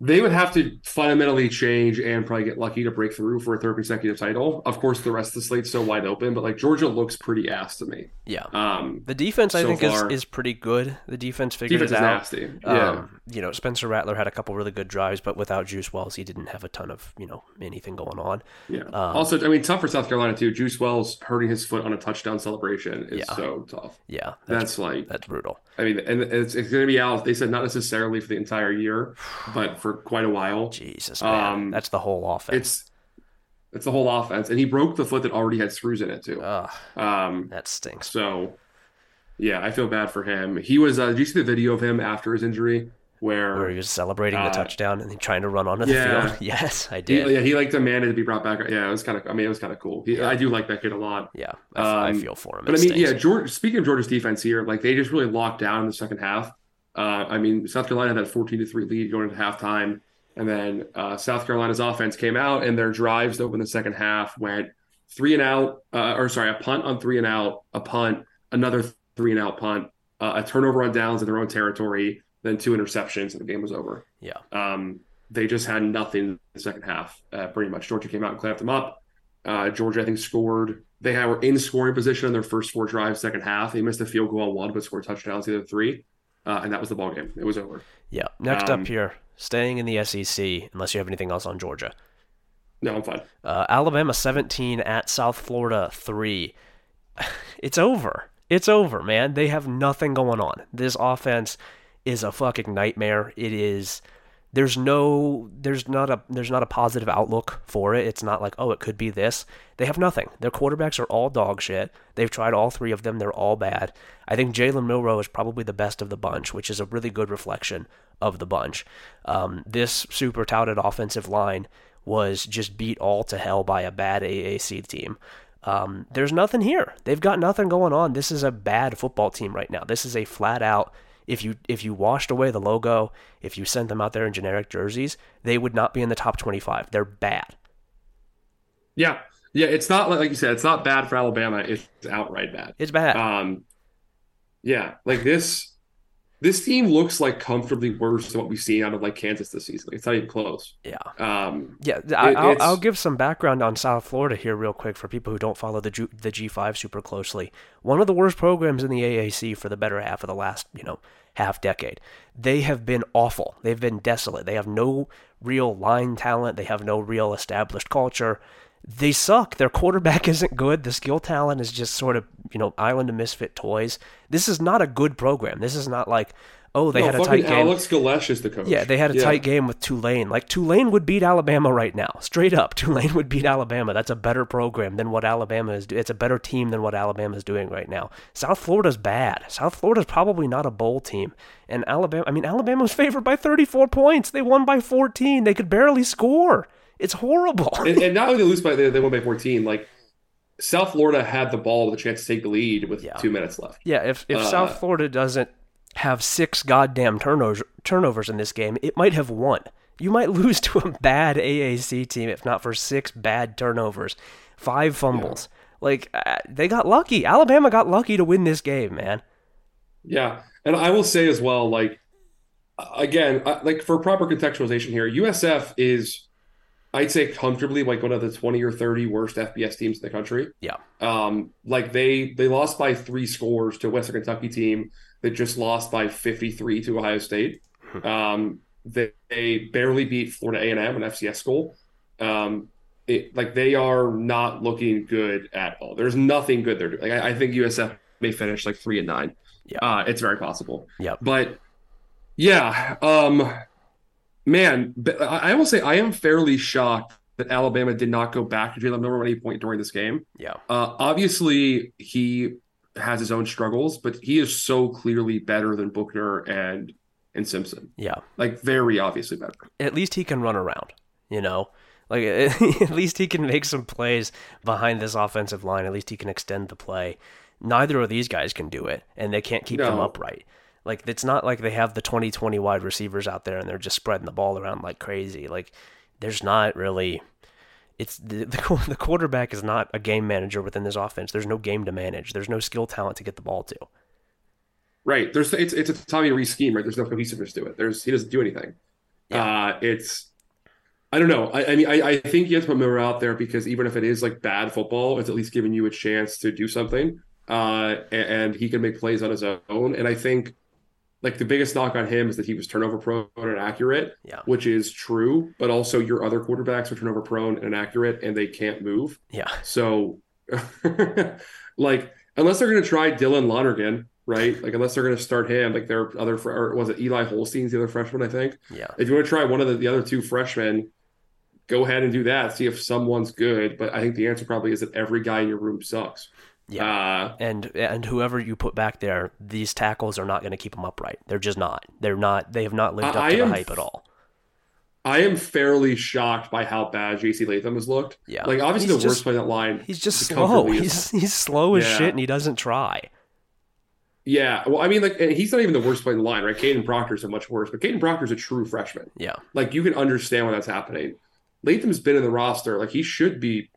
they would have to fundamentally change and probably get lucky to break through for a third consecutive title. Of course, the rest of the slate's so wide open, but like Georgia looks pretty ass to me. Yeah. Um, the defense, I so think, far, is, is pretty good. The defense figured defense it out. Nasty. Yeah. You know, Spencer Rattler had a couple really good drives, but without Juice Wells, he didn't have a ton of you know anything going on. Yeah. Um, also, I mean, tough for South Carolina too. Juice Wells hurting his foot on a touchdown celebration is yeah. so tough. Yeah. That's, that's like that's brutal. I mean, and it's, it's going to be out. They said not necessarily for the entire year, but for quite a while. Jesus, man. Um, that's the whole offense. It's it's the whole offense, and he broke the foot that already had screws in it too. Ugh, um, that stinks. So, yeah, I feel bad for him. He was. Uh, did you see the video of him after his injury? Where, where he was celebrating uh, the touchdown and trying to run onto the field. Yes, I did. He, yeah, he like demanded to be brought back. Yeah, it was kind of. I mean, it was kind of cool. He, yeah. I do like that kid a lot. Yeah, I, um, I feel for him. But I mean, yeah, George. Speaking of Georgia's defense here, like they just really locked down in the second half. Uh, I mean, South Carolina had that fourteen to three lead going into halftime. And then uh, South Carolina's offense came out, and their drives to open the second half went three and out, uh, or sorry, a punt on three and out, a punt, another three and out punt, uh, a turnover on downs in their own territory, then two interceptions, and the game was over. Yeah. Um, they just had nothing in the second half, uh, pretty much. Georgia came out and clamped them up. Uh, Georgia, I think, scored. They had, were in scoring position in their first four drives, second half. They missed a field goal on one, but scored touchdowns the other three, uh, and that was the ball game. It was over. Yeah. Next Um, up here, staying in the SEC, unless you have anything else on Georgia. No, I'm fine. Uh, Alabama 17 at South Florida 3. It's over. It's over, man. They have nothing going on. This offense is a fucking nightmare. It is there's no there's not a there's not a positive outlook for it. It's not like, oh, it could be this. They have nothing. Their quarterbacks are all dog shit. They've tried all three of them. They're all bad. I think Jalen Milroe is probably the best of the bunch, which is a really good reflection of the bunch. Um, this super touted offensive line was just beat all to hell by a bad AAC team. Um, there's nothing here. They've got nothing going on. This is a bad football team right now. This is a flat out. If you if you washed away the logo, if you sent them out there in generic jerseys, they would not be in the top 25. They're bad. Yeah, yeah. It's not like, like you said. It's not bad for Alabama. It's outright bad. It's bad. Um, yeah, like this. This team looks like comfortably worse than what we've seen out of like Kansas this season. It's not even close. yeah. Um, Yeah, I, It- I'll, I'll give some background on South Florida here, real quick, for people who don't follow the G, the G5 super closely. One of the worst programs in the AAC for the better half of the last, you know, half decade. They have been awful. They've been desolate. They have no real line talent. They have no real established culture. They suck. Their quarterback isn't good. The skill talent is just sort of, you know, island of misfit toys. This is not a good program. This is not like, oh, they no, had a tight game. Alex Golesh is the coach. Yeah, they had a tight game with Tulane. Like Tulane would beat Alabama right now, straight up. Tulane would beat Alabama. That's a better program than what Alabama is. do- It's a better team than what Alabama is doing right now. South Florida's bad. South Florida's probably not a bowl team. And Alabama, I mean, Alabama was favored by 34 points. They won by 14. They could barely score. It's horrible. and, and not only they lose by they, they won by 14. Like South Florida had the ball with a chance to take the lead with Yeah. two minutes left. Yeah, if if Uh, South Florida doesn't have six goddamn turnovers turnovers in this game, it might have won. You might lose to a bad AAC team if not for six bad turnovers, five fumbles. Like uh, they got lucky. Alabama got lucky to win this game, man. Yeah, and I will say as well, like again, like for proper contextualization here, USF is, I'd say, comfortably like one of the twenty or thirty worst FBS teams in the country. Yeah. Um, like they they lost by three scores to a Western Kentucky team that just lost by fifty three to Ohio State. Um, they, they barely beat Florida A and M, an FCS school. Um, it, like they are not looking good at all. There's nothing good they're doing. Like I, I think USF may finish like three and nine. Yeah. Uh, it's very possible. Yeah. But yeah, um, man, but I will say I am fairly shocked that Alabama did not go back to Jalen Milroe at any point during this game. Yeah. Uh, obviously, he has his own struggles, but he is so clearly better than Buchner and and Simpson. Yeah. Like very obviously better. At least he can run around, you know? Like at least he can make some plays behind this offensive line. At least he can extend the play. Neither of these guys can do it, and they can't keep them upright. Like it's not like they have the 2020 wide receivers out there and they're just spreading the ball around like crazy. Like there's not really it's the, the the quarterback is not a game manager within this offense. There's no game to manage. There's no skill talent to get the ball to. Right. There's it's it's a Tommy Rees scheme, right? There's no cohesiveness to it. There's he doesn't do anything. Uh it's I don't know. I, I mean, I, I think you have to put Miller out there because even if it is like bad football, it's at least giving you a chance to do something. Uh, and, and he can make plays on his own. And I think like the biggest knock on him is that he was turnover prone and inaccurate, Yeah. which is true. But also your other quarterbacks are turnover prone and inaccurate, and they can't move. Yeah. So, like, unless they're going to try Dylan Lonergan, right? Like, unless they're going to start him, like their other, or was it Eli Holstein's the other freshman? I think. Yeah. If you want to try one of the, the other two freshmen, go ahead and do that. See if someone's good. But I think the answer probably is that every guy in your room sucks. Yeah. Uh, and and whoever you put back there, these tackles are not going to keep them upright. They're just not. They're not. They have not lived up I to the hype at all. I am fairly shocked by how bad JC Latham has looked. Yeah. Like obviously He's the just- worst play in that line. He's just slow. He's he's slow as Yeah. shit, and he doesn't try. Yeah. Well, I mean, like, he's not even the worst play in the line, right? Kadyn Proctor's a much worse, but Kadyn Proctor's a true freshman. Yeah. Like, you can understand why that's happening. Latham's been in the roster. Like, he should be.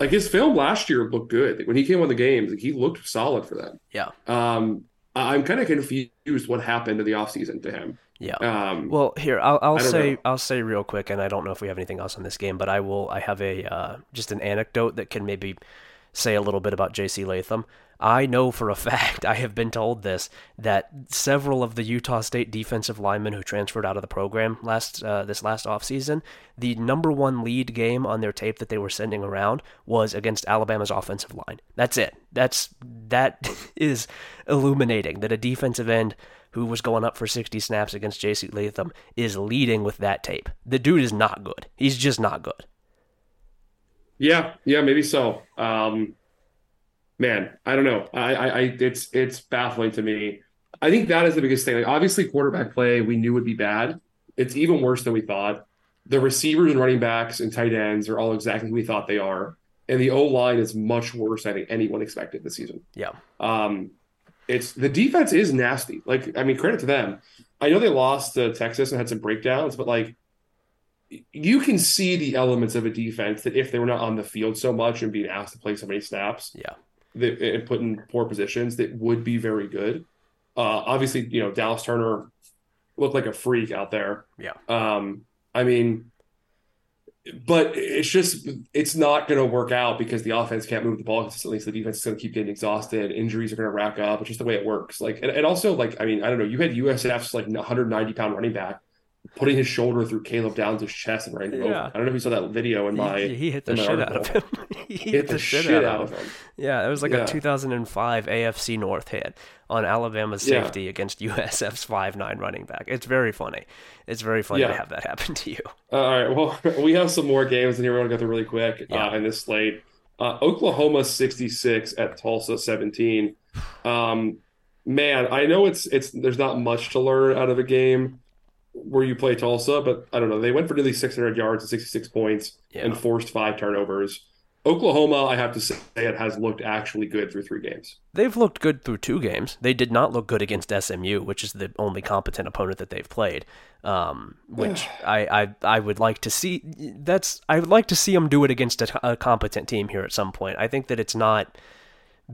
Like, his film last year looked good. When he came on the games, like, he looked solid for them. Yeah. Um, I'm kind of confused what happened in the offseason to him. Yeah. Um, well, here I'll, I'll say know. I'll say real quick, and I don't know if we have anything else on this game, but I will. I have a uh, just an anecdote that can maybe say a little bit about J.C. Latham. I know for a fact, I have been told this, that several of the Utah State defensive linemen who transferred out of the program last uh, this last offseason, the number one lead game on their tape that they were sending around was against Alabama's offensive line. That's it. That's that is illuminating that a defensive end who was going up for 60 snaps against J.C. Latham is leading with that tape. The dude is not good. He's just not good. Yeah, yeah, maybe so. Um, man, I don't know. I, I, I, it's it's baffling to me. I think that is the biggest thing. Like, obviously, quarterback play we knew would be bad. It's even worse than we thought. The receivers and running backs and tight ends are all exactly who we thought they are, and the O line is much worse than anyone expected this season. Yeah. Um, it's the defense is nasty. Like, I mean, credit to them. I know they lost to Texas and had some breakdowns, but like you can see the elements of a defense that if they were not on the field so much and being asked to play so many snaps, yeah, that, and put in poor positions, that would be very good. Uh, obviously, you know Dallas Turner looked like a freak out there. Yeah. Um, I mean, but it's just it's not going to work out because the offense can't move the ball consistently. So the defense is going to keep getting exhausted. Injuries are going to rack up. It's just the way it works. Like, and, and also like I mean, I don't know. You had USF's like 190 pound running back putting his shoulder through Caleb Downs' chest and running yeah. over. I don't know if you saw that video in my. He, he hit the shit out of him. he hit, hit the, the, shit, shit out, of him. him. Yeah, it was like yeah. a 2005 AFC North hit on Alabama's safety yeah. against USF's five nine running back. It's very funny. It's very funny to have that happen to you. Uh, all right. Well, we have some more games in here. We're going to go through really quick uh, in this slate. Uh, Oklahoma 66 at Tulsa 17. Um, man, I know it's it's there's not much to learn out of a game where you play Tulsa, but I don't know. They went for nearly 600 yards and 66 points yeah. and forced five turnovers. Oklahoma, I have to say, it has looked actually good through three games. They've looked good through two games. They did not look good against SMU, which is the only competent opponent that they've played. Um, which I, I I would like to see. That's I would like to see them do it against a, a competent team here at some point. I think that it's not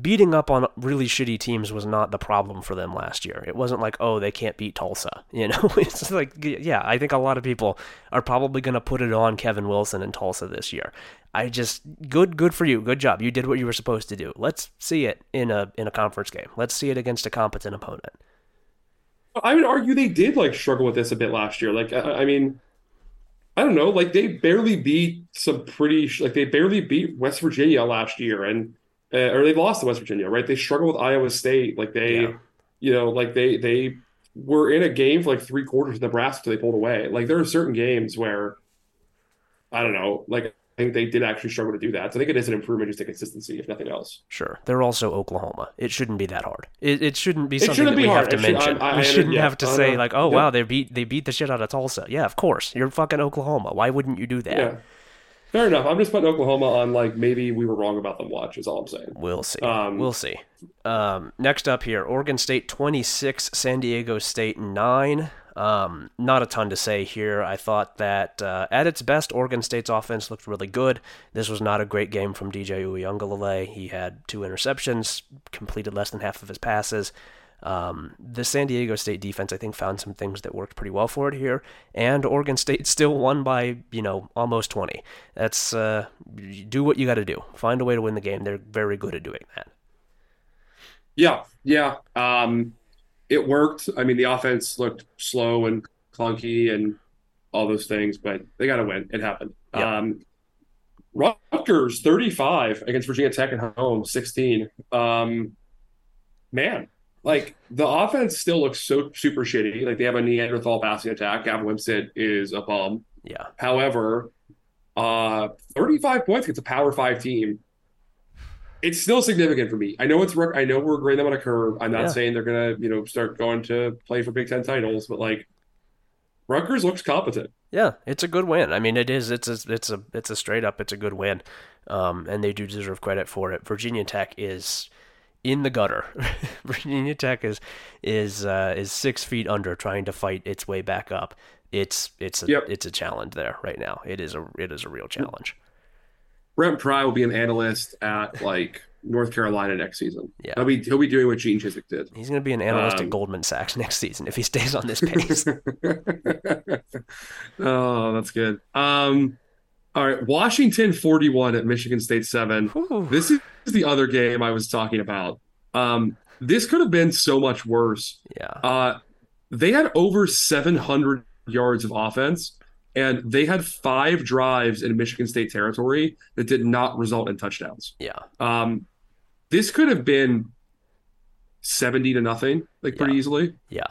beating up on really shitty teams was not the problem for them last year. It wasn't like, oh, they can't beat Tulsa. You know, it's like, yeah, I think a lot of people are probably going to put it on Kevin Wilson and Tulsa this year. I just good, good for you, good job. You did what you were supposed to do. Let's see it in a in a conference game. Let's see it against a competent opponent. I would argue they did like struggle with this a bit last year. Like, I, I mean, I don't know, like they barely beat some pretty like they barely beat West Virginia last year, and uh, or they lost to West Virginia, right? They struggled with Iowa State. Like they, yeah. you know, like they they were in a game for like three quarters of Nebraska until they pulled away. Like there are certain games where I don't know, like I think they did actually struggle to do that. So I think it is an improvement just to consistency, if nothing else. Sure. They're also Oklahoma. It shouldn't be that hard. It, it shouldn't be something shouldn't that we hard. have to it mention. Should, I, I, we shouldn't yeah, have to say like, oh wow, they beat they beat the shit out of Tulsa. Yeah, of course. You're fucking Oklahoma. Why wouldn't you do that? Fair enough. I'm just putting Oklahoma on like maybe we were wrong about them. Watch is all I'm saying. We'll see. Um, we'll see. Um, next up here, Oregon State 26, San Diego State 9. Um, not a ton to say here. I thought that uh, at its best, Oregon State's offense looked really good. This was not a great game from DJ Uiagalelei. He had two interceptions, completed less than half of his passes. Um, the San Diego State defense, I think, found some things that worked pretty well for it here, and Oregon State still won by you know almost 20. That's uh, do what you got to do. Find a way to win the game. They're very good at doing that. Yeah, yeah. Um, it worked. I mean, the offense looked slow and clunky and all those things, but they got to win. It happened. Yeah. Um, Rutgers 35 against Virginia Tech at home, 16. Um, man, like the offense still looks so super shitty. Like they have a Neanderthal passing attack. Gavin Wimsatt is a bum. Yeah. However, uh, 35 points against a Power Five team. It's still significant for me. I know it's I know we're grading them on a curve. I'm not yeah. saying they're gonna you know start going to play for Big Ten titles, but like Rutgers looks competent. Yeah, it's a good win. I mean, it is. It's a it's a it's a straight up. It's a good win, um, and they do deserve credit for it. Virginia Tech is in the gutter. Virginia Tech is is uh, is six feet under, trying to fight its way back up. It's it's a, yep. it's a challenge there right now. It is a it is a real challenge. Brent Pry will be an analyst at like North Carolina next season. Yeah. he'll be he'll be doing what Gene Chizik did. He's going to be an analyst Um, at Goldman Sachs next season if he stays on this pace. oh, that's good. Um, all right, Washington 41 at Michigan State 7. Whew. This is the other game I was talking about. Um, this could have been so much worse. yeah. Uh, they had over 700 yards of offense, and they had five drives in Michigan State territory that did not result in touchdowns. Yeah. Um, this could have been 70 to nothing, like pretty Yeah. easily. Yeah.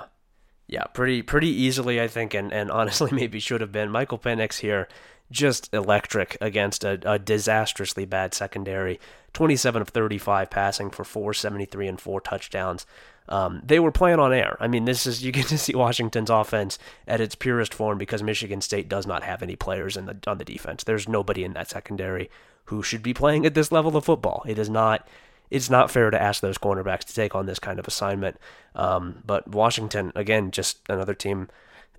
Yeah, pretty pretty easily, I think, and, and honestly maybe should have been. Michael Penix here, just electric against a, a disastrously bad secondary. 27 of 35 passing for 473 and four touchdowns. Um, they were playing on air. I mean, this is you get to see Washington's offense at its purest form because Michigan State does not have any players in the on the defense. There's nobody in that secondary who should be playing at this level of football. It is not it's not fair to ask those cornerbacks to take on this kind of assignment. Um, but Washington, again, just another team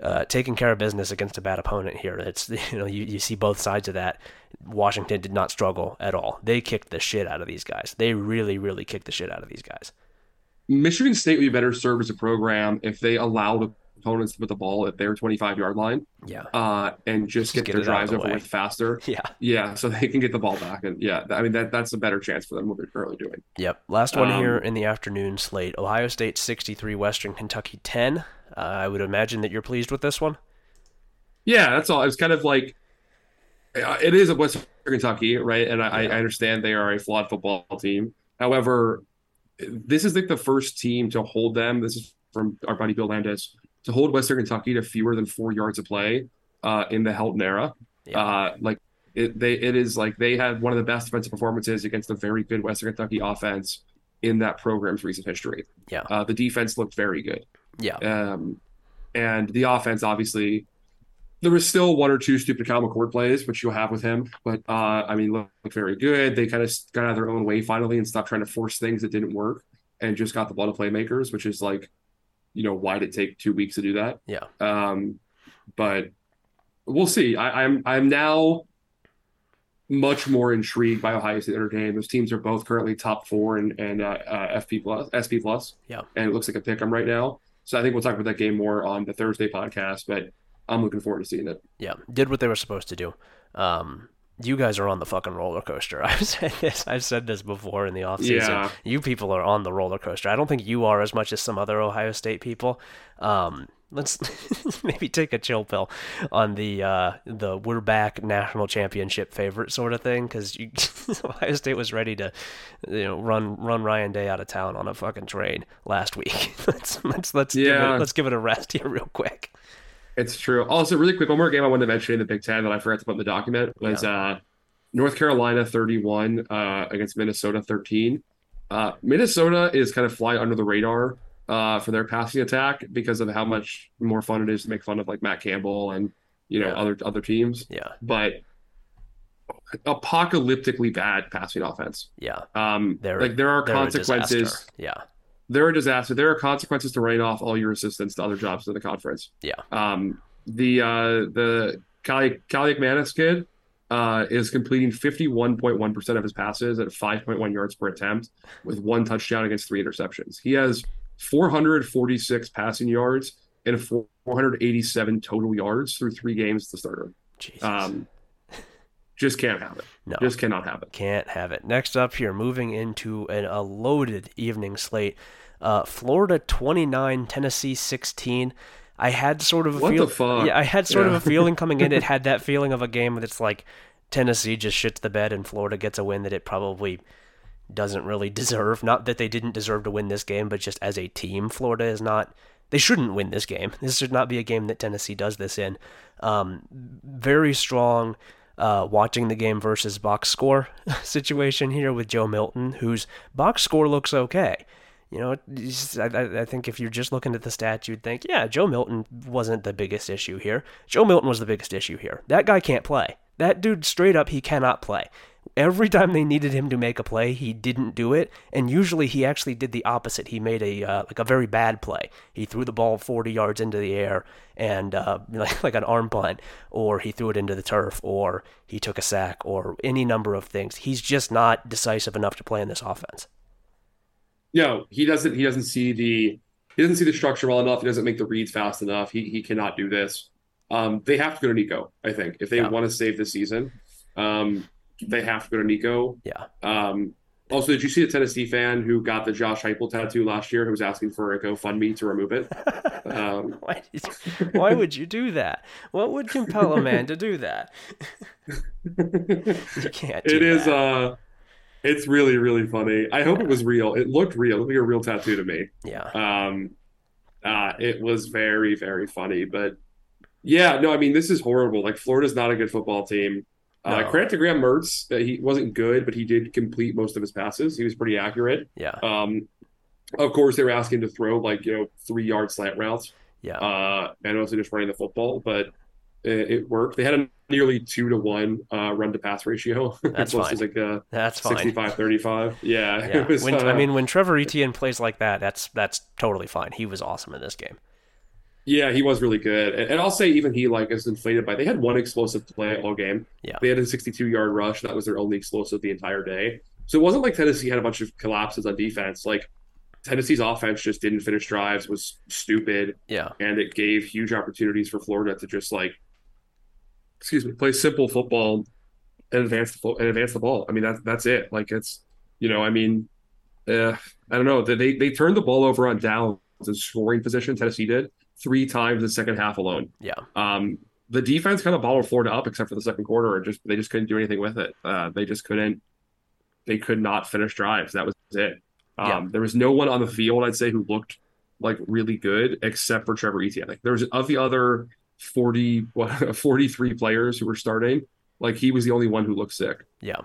uh, taking care of business against a bad opponent here. It's you know you, you see both sides of that. Washington did not struggle at all. They kicked the shit out of these guys. They really, really kicked the shit out of these guys. Michigan State would be better served as a program if they allowed the opponents to put the ball at their 25 yard line Yeah, uh, and just, Just get, get their it out of drives the over with faster. yeah, Yeah, so they can get the ball back. And yeah, I mean, that that's a better chance for them what they're currently doing. yep. Last one Um, here in the afternoon slate: Ohio State 63, Western Kentucky 10. Uh, I would imagine that you're pleased with this one. Yeah, that's all. It's kind of like uh, it is a Western Kentucky, right? And I, Yeah. I understand they are a flawed football team. However, this is like the first team to hold them. This is from our buddy Bill Landis to hold Western Kentucky to fewer than four yards of play uh, in the Helton era. Yeah. Uh, like it, they it is like they had one of the best defensive performances against a very good Western Kentucky offense in that program's recent history. Yeah. Uh, the defense looked very good. Yeah, Um, and the offense, obviously, there was still one or two stupid Kyle McCord plays, which you'll have with him. But uh, I mean, look, look very good. They kind of got out of their own way finally and stopped trying to force things that didn't work, and just got the ball to playmakers, which is like, you know, why did it take two weeks to do that? yeah, Um, but we'll see. I, I'm I'm now much more intrigued by Ohio State Notre Dame. Those teams are both currently top four and and uh, uh, FP plus SP plus. Yeah. and it looks like a pick 'em right now. So I think we'll talk about that game more on the Thursday podcast. But I'm looking forward to seeing it. yeah. Did what they were supposed to do. Um, you guys are on the fucking roller coaster. I've said this. I've said this before in the offseason. Yeah. You people are on the roller coaster. I don't think you are as much as some other Ohio State people. Um, let's maybe take a chill pill on the uh, the we're back national championship favorite sort of thing because Ohio State was ready to you know run run Ryan Day out of town on a fucking train last week. let's let's let's give it, let's give it a rest here real quick. It's true. Also, really quick, one more game I wanted to mention in the Big Ten that I forgot to put in the document was uh, North Carolina 31 uh, against Minnesota 13. Uh, Minnesota is kind of fly under the radar uh, for their passing attack because of how much more fun it is to make fun of like Matt Campbell and you know Yeah. other other teams. Yeah, But apocalyptically bad passing offense. yeah. Um, They're like there are consequences. Yeah, They're a disaster. There are consequences to writing off all your assistants to other jobs in the conference. yeah, Um, the uh, the Kali Manis kid uh, is completing 51.1% of his passes at 5.1 yards per attempt with one touchdown against three interceptions. He has 446 passing yards and 487 total yards through three games as the starter. Um, just can't have it. no, Just cannot have it. Can't have it. Next up here, moving into an, a loaded evening slate. Uh, Florida 29, Tennessee 16. I had sort of a What feel- Yeah, I had sort of a feeling coming in. It had that feeling of a game that's like Tennessee just shits the bed and Florida gets a win that it probably doesn't really deserve. Not that they didn't deserve to win this game, but just as a team, Florida is not. They shouldn't win this game. This should not be a game that Tennessee does this in. Um, very strong uh, watching the game versus box score situation here with Joe Milton, whose box score looks okay. You know, I, I- think if you're just looking at the stats, you'd think, yeah, Joe Milton wasn't the biggest issue here. Joe Milton was the biggest issue here. That guy can't play. That dude, straight up, he cannot play. Every time they needed him to make a play, he didn't do it, and usually he actually did the opposite. He made a uh, like a very bad play. He threw the ball 40 yards into the air and uh, like like an arm punt, or he threw it into the turf, or he took a sack, or any number of things. He's just not decisive enough to play in this offense. No, he doesn't. He doesn't see the he doesn't see the structure well enough. He doesn't make the reads fast enough. He he cannot do this. Um, they have to go to Nico. I think if they yeah. want to save the season. Um, they have to go to Nico. Yeah. Um, also, did you see a Tennessee fan who got the Josh Heupel tattoo last year who was asking for a GoFundMe to remove it? Um, why, you, why, would you do that? What would compel a man to do that? you can't. It is. That. Uh, it's really, really funny. I hope it was real. It looked real. It looked like a real tattoo to me. Yeah. Um, uh, it was very, very funny. But yeah, no, I mean, this is horrible. Like, Florida's not a good football team. Uh, no. Uh, credit to Graham Mertz that he wasn't good, but he did complete most of his passes. He was pretty accurate. Yeah. Um, of course, they were asking to throw like you know three yard slant routes. Yeah. Uh, and also just running the football, but it, it worked. They had a nearly two to one uh, run to pass ratio. That's fine. like a that's 65 35. Yeah. yeah. Was, when, uh, I mean, when Trevor Etienne plays like that, that's that's totally fine. He was awesome in this game. Yeah, he was really good, and, and, I'll say even he like is inflated by. They had one explosive play all game. Yeah, they had a 62 yard rush. That was their only explosive the entire day. So it wasn't like Tennessee had a bunch of collapses on defense. Like Tennessee's offense just didn't finish drives, was stupid. Yeah, and it gave huge opportunities for Florida to just like, excuse me, play simple football and advance the and advance the ball. I mean that's that's it. Like it's you know I mean, uh, I don't know. They they turned the ball over on downs in scoring position. Tennessee did three times the second half alone. Yeah. Um, the defense kind of bottled Florida up except for the second quarter, and just they just couldn't do anything with it. Uh, they just couldn't. They could not finish drives. That was it. Um, yeah. There was no one on the field, I'd say, who looked like really good except for Trevor Etienne. Like there was of the other 40, what, 43 players who were starting, like he was the only one who looked sick. Yeah.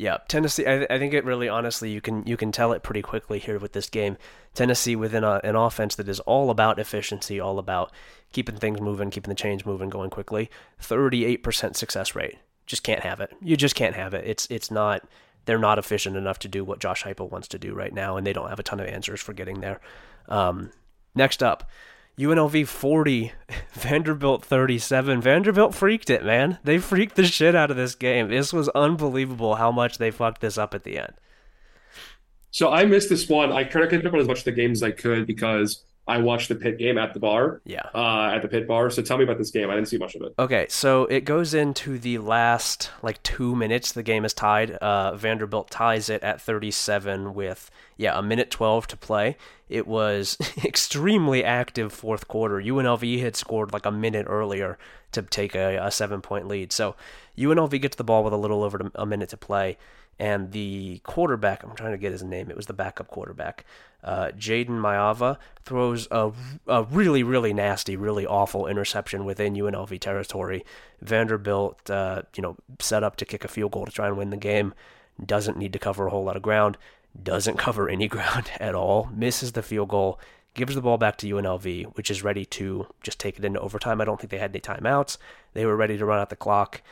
Yeah, Tennessee. I, I, think it really, honestly, you can you can tell it pretty quickly here with this game. Tennessee within a, an offense that is all about efficiency, all about keeping things moving, keeping the chains moving, going quickly. Thirty-eight percent success rate. Just can't have it. You just can't have it. It's it's not. They're not efficient enough to do what Josh Heupel wants to do right now, and they don't have a ton of answers for getting there. Um, next up, UNLV 40, Vanderbilt 37. Vanderbilt freaked it, man. They freaked the shit out of this game. This was unbelievable how much they fucked this up at the end. So I missed this one. I tried to catch up on as much of the game as I could because I watched the pit game at the bar. Yeah. Uh, at the pit bar. So tell me about this game. I didn't see much of it. Okay, so it goes into the last like two minutes. The game is tied. Uh, Vanderbilt ties it at 37 with yeah a minute 12 to play. It was extremely active fourth quarter. UNLV had scored like a minute earlier to take a, a seven point lead. So UNLV gets the ball with a little over a minute to play and the quarterback, I'm trying to get his name, it was the backup quarterback, uh, Jayden Maiava, throws a, a really, really nasty, really awful interception within UNLV territory. Vanderbilt, uh, you know, set up to kick a field goal to try and win the game, doesn't need to cover a whole lot of ground, doesn't cover any ground at all, misses the field goal, gives the ball back to UNLV, which is ready to just take it into overtime. I don't think they had any timeouts. They were ready to run out the clock,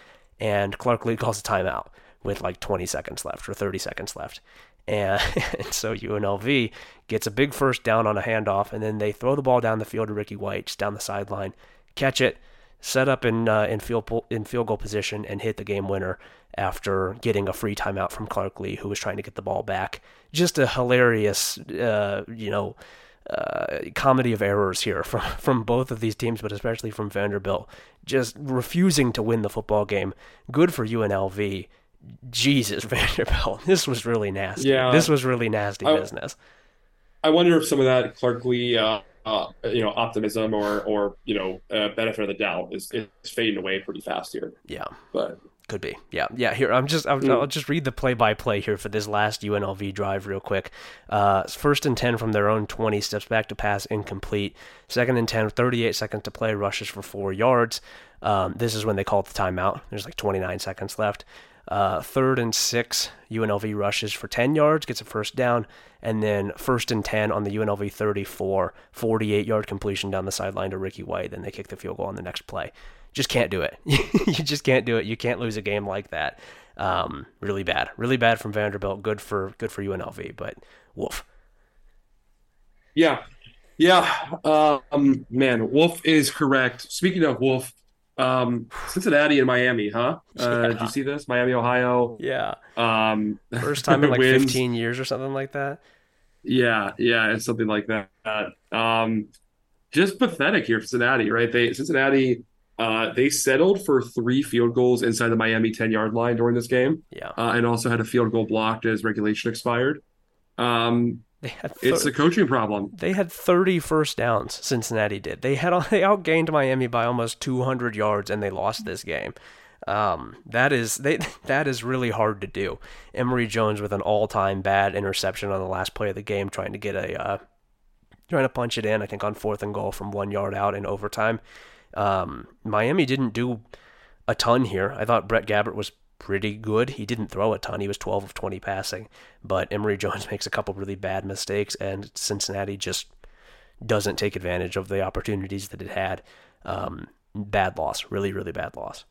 and Clark Lea calls a timeout with like 20 seconds left or 30 seconds left. And, and, so UNLV gets a big first down on a handoff, and then they throw the ball down the field to Ricky White, just down the sideline, catch it, set up in uh, in field in field goal position, and hit the game winner after getting a free timeout from Clark Lea, who was trying to get the ball back. Just a hilarious, uh, you know. Uh, comedy of errors here from from both of these teams, but especially from Vanderbilt, just refusing to win the football game. Good for UNLV, Jesus, Vanderbilt, this was really nasty. Yeah, this was really nasty I, business. I wonder if some of that Clark Lea, uh, uh, you know, optimism or or you know, uh, benefit of the doubt is is fading away pretty fast here. Yeah, but could be. Yeah, yeah. Here, I'm just. I'll, I'll, just read the play-by-play here for this last UNLV drive real quick. Uh, first and ten from their own 20, steps back to pass, incomplete. Second and 10, 38 seconds to play, rushes for four yards. Um, this is when they called the timeout. There's like 29 seconds left. Uh, third and six, UNLV rushes for 10 yards, gets a first down, and then first and 10 on the UNLV 34, 48 yard completion down the sideline to Ricky White. Then they kick the field goal on the next play. Just can't do it. you just can't do it. You can't lose a game like that. Um, really bad, really bad from Vanderbilt. Good for good for UNLV, but woof. Yeah, yeah. Um, man, Wolf is correct. Speaking of Wolf, um, Cincinnati and Miami, huh? Uh, yeah. Did you see this? Miami, Ohio. Yeah. Um, first time in like wins. 15 years or something like that. Yeah, yeah, it's something like that. Um, just pathetic here, Cincinnati, right? They Cincinnati, uh, they settled for three field goals inside the Miami 10 yard line during this game. Yeah, uh, and also had a field goal blocked as regulation expired. Um, they had thir- it's a coaching problem. They had 30 first downs. Cincinnati did. They had they outgained Miami by almost 200 yards, and they lost this game. Um, that is they that is really hard to do. Emory Jones with an all-time bad interception on the last play of the game, trying to get a uh, trying to punch it in. I think on fourth and goal from one yard out in overtime. Um, Miami didn't do a ton here. I thought Brett Gabbert was pretty good. He didn't throw a ton. He was 12 of 20 passing, but Emory Jones makes a couple really bad mistakes, and Cincinnati just doesn't take advantage of the opportunities that it had. Um, bad loss, really, really bad loss.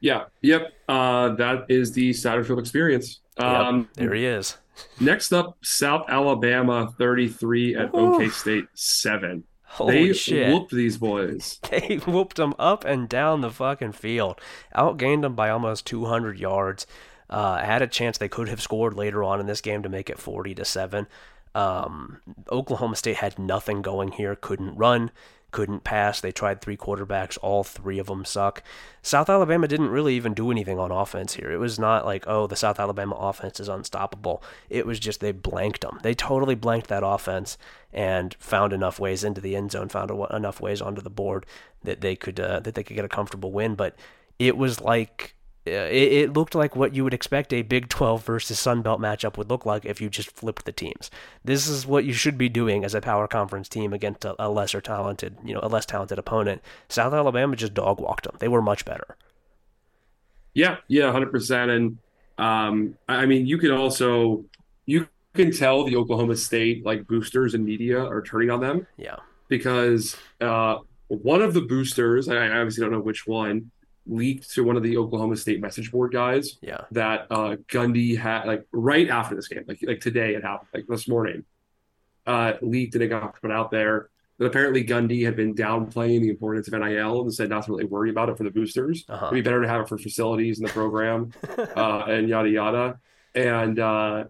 Yeah. Yep. Uh, that is the Satterfield experience. Um, yep, there he is. next up, South Alabama 33 at Ooh. OK State 7. Holy they shit. whooped these boys. They whooped them up and down the fucking field. Outgained them by almost 200 yards. Uh, had a chance they could have scored later on in this game to make it 40 to 7. Um, Oklahoma State had nothing going here, couldn't run, couldn't pass. They tried three quarterbacks, all three of them suck. South Alabama didn't really even do anything on offense here. It was not like, oh, the South Alabama offense is unstoppable. It was just they blanked them. They totally blanked that offense and found enough ways into the end zone, found enough ways onto the board that they could uh, that they could get a comfortable win. But it was like it, it, looked like what you would expect a Big 12 versus Sun Belt matchup would look like if you just flipped the teams. This is what you should be doing as a power conference team against a, a lesser talented, you know, a less talented opponent. South Alabama just dog walked them. They were much better. Yeah, yeah, 100%. And um, I mean, you could also you can tell the Oklahoma State like boosters and media are turning on them. Yeah, because uh, one of the boosters, I obviously don't know which one leaked to one of the Oklahoma State message board guys. Yeah. That uh, Gundy had like right after this game, like like today it happened, like this morning, uh, leaked and it got put out there. That apparently Gundy had been downplaying the importance of NIL and said not to really worry about it for the boosters. Uh-huh. It'd be better to have it for facilities in the program uh, and yada yada. And uh,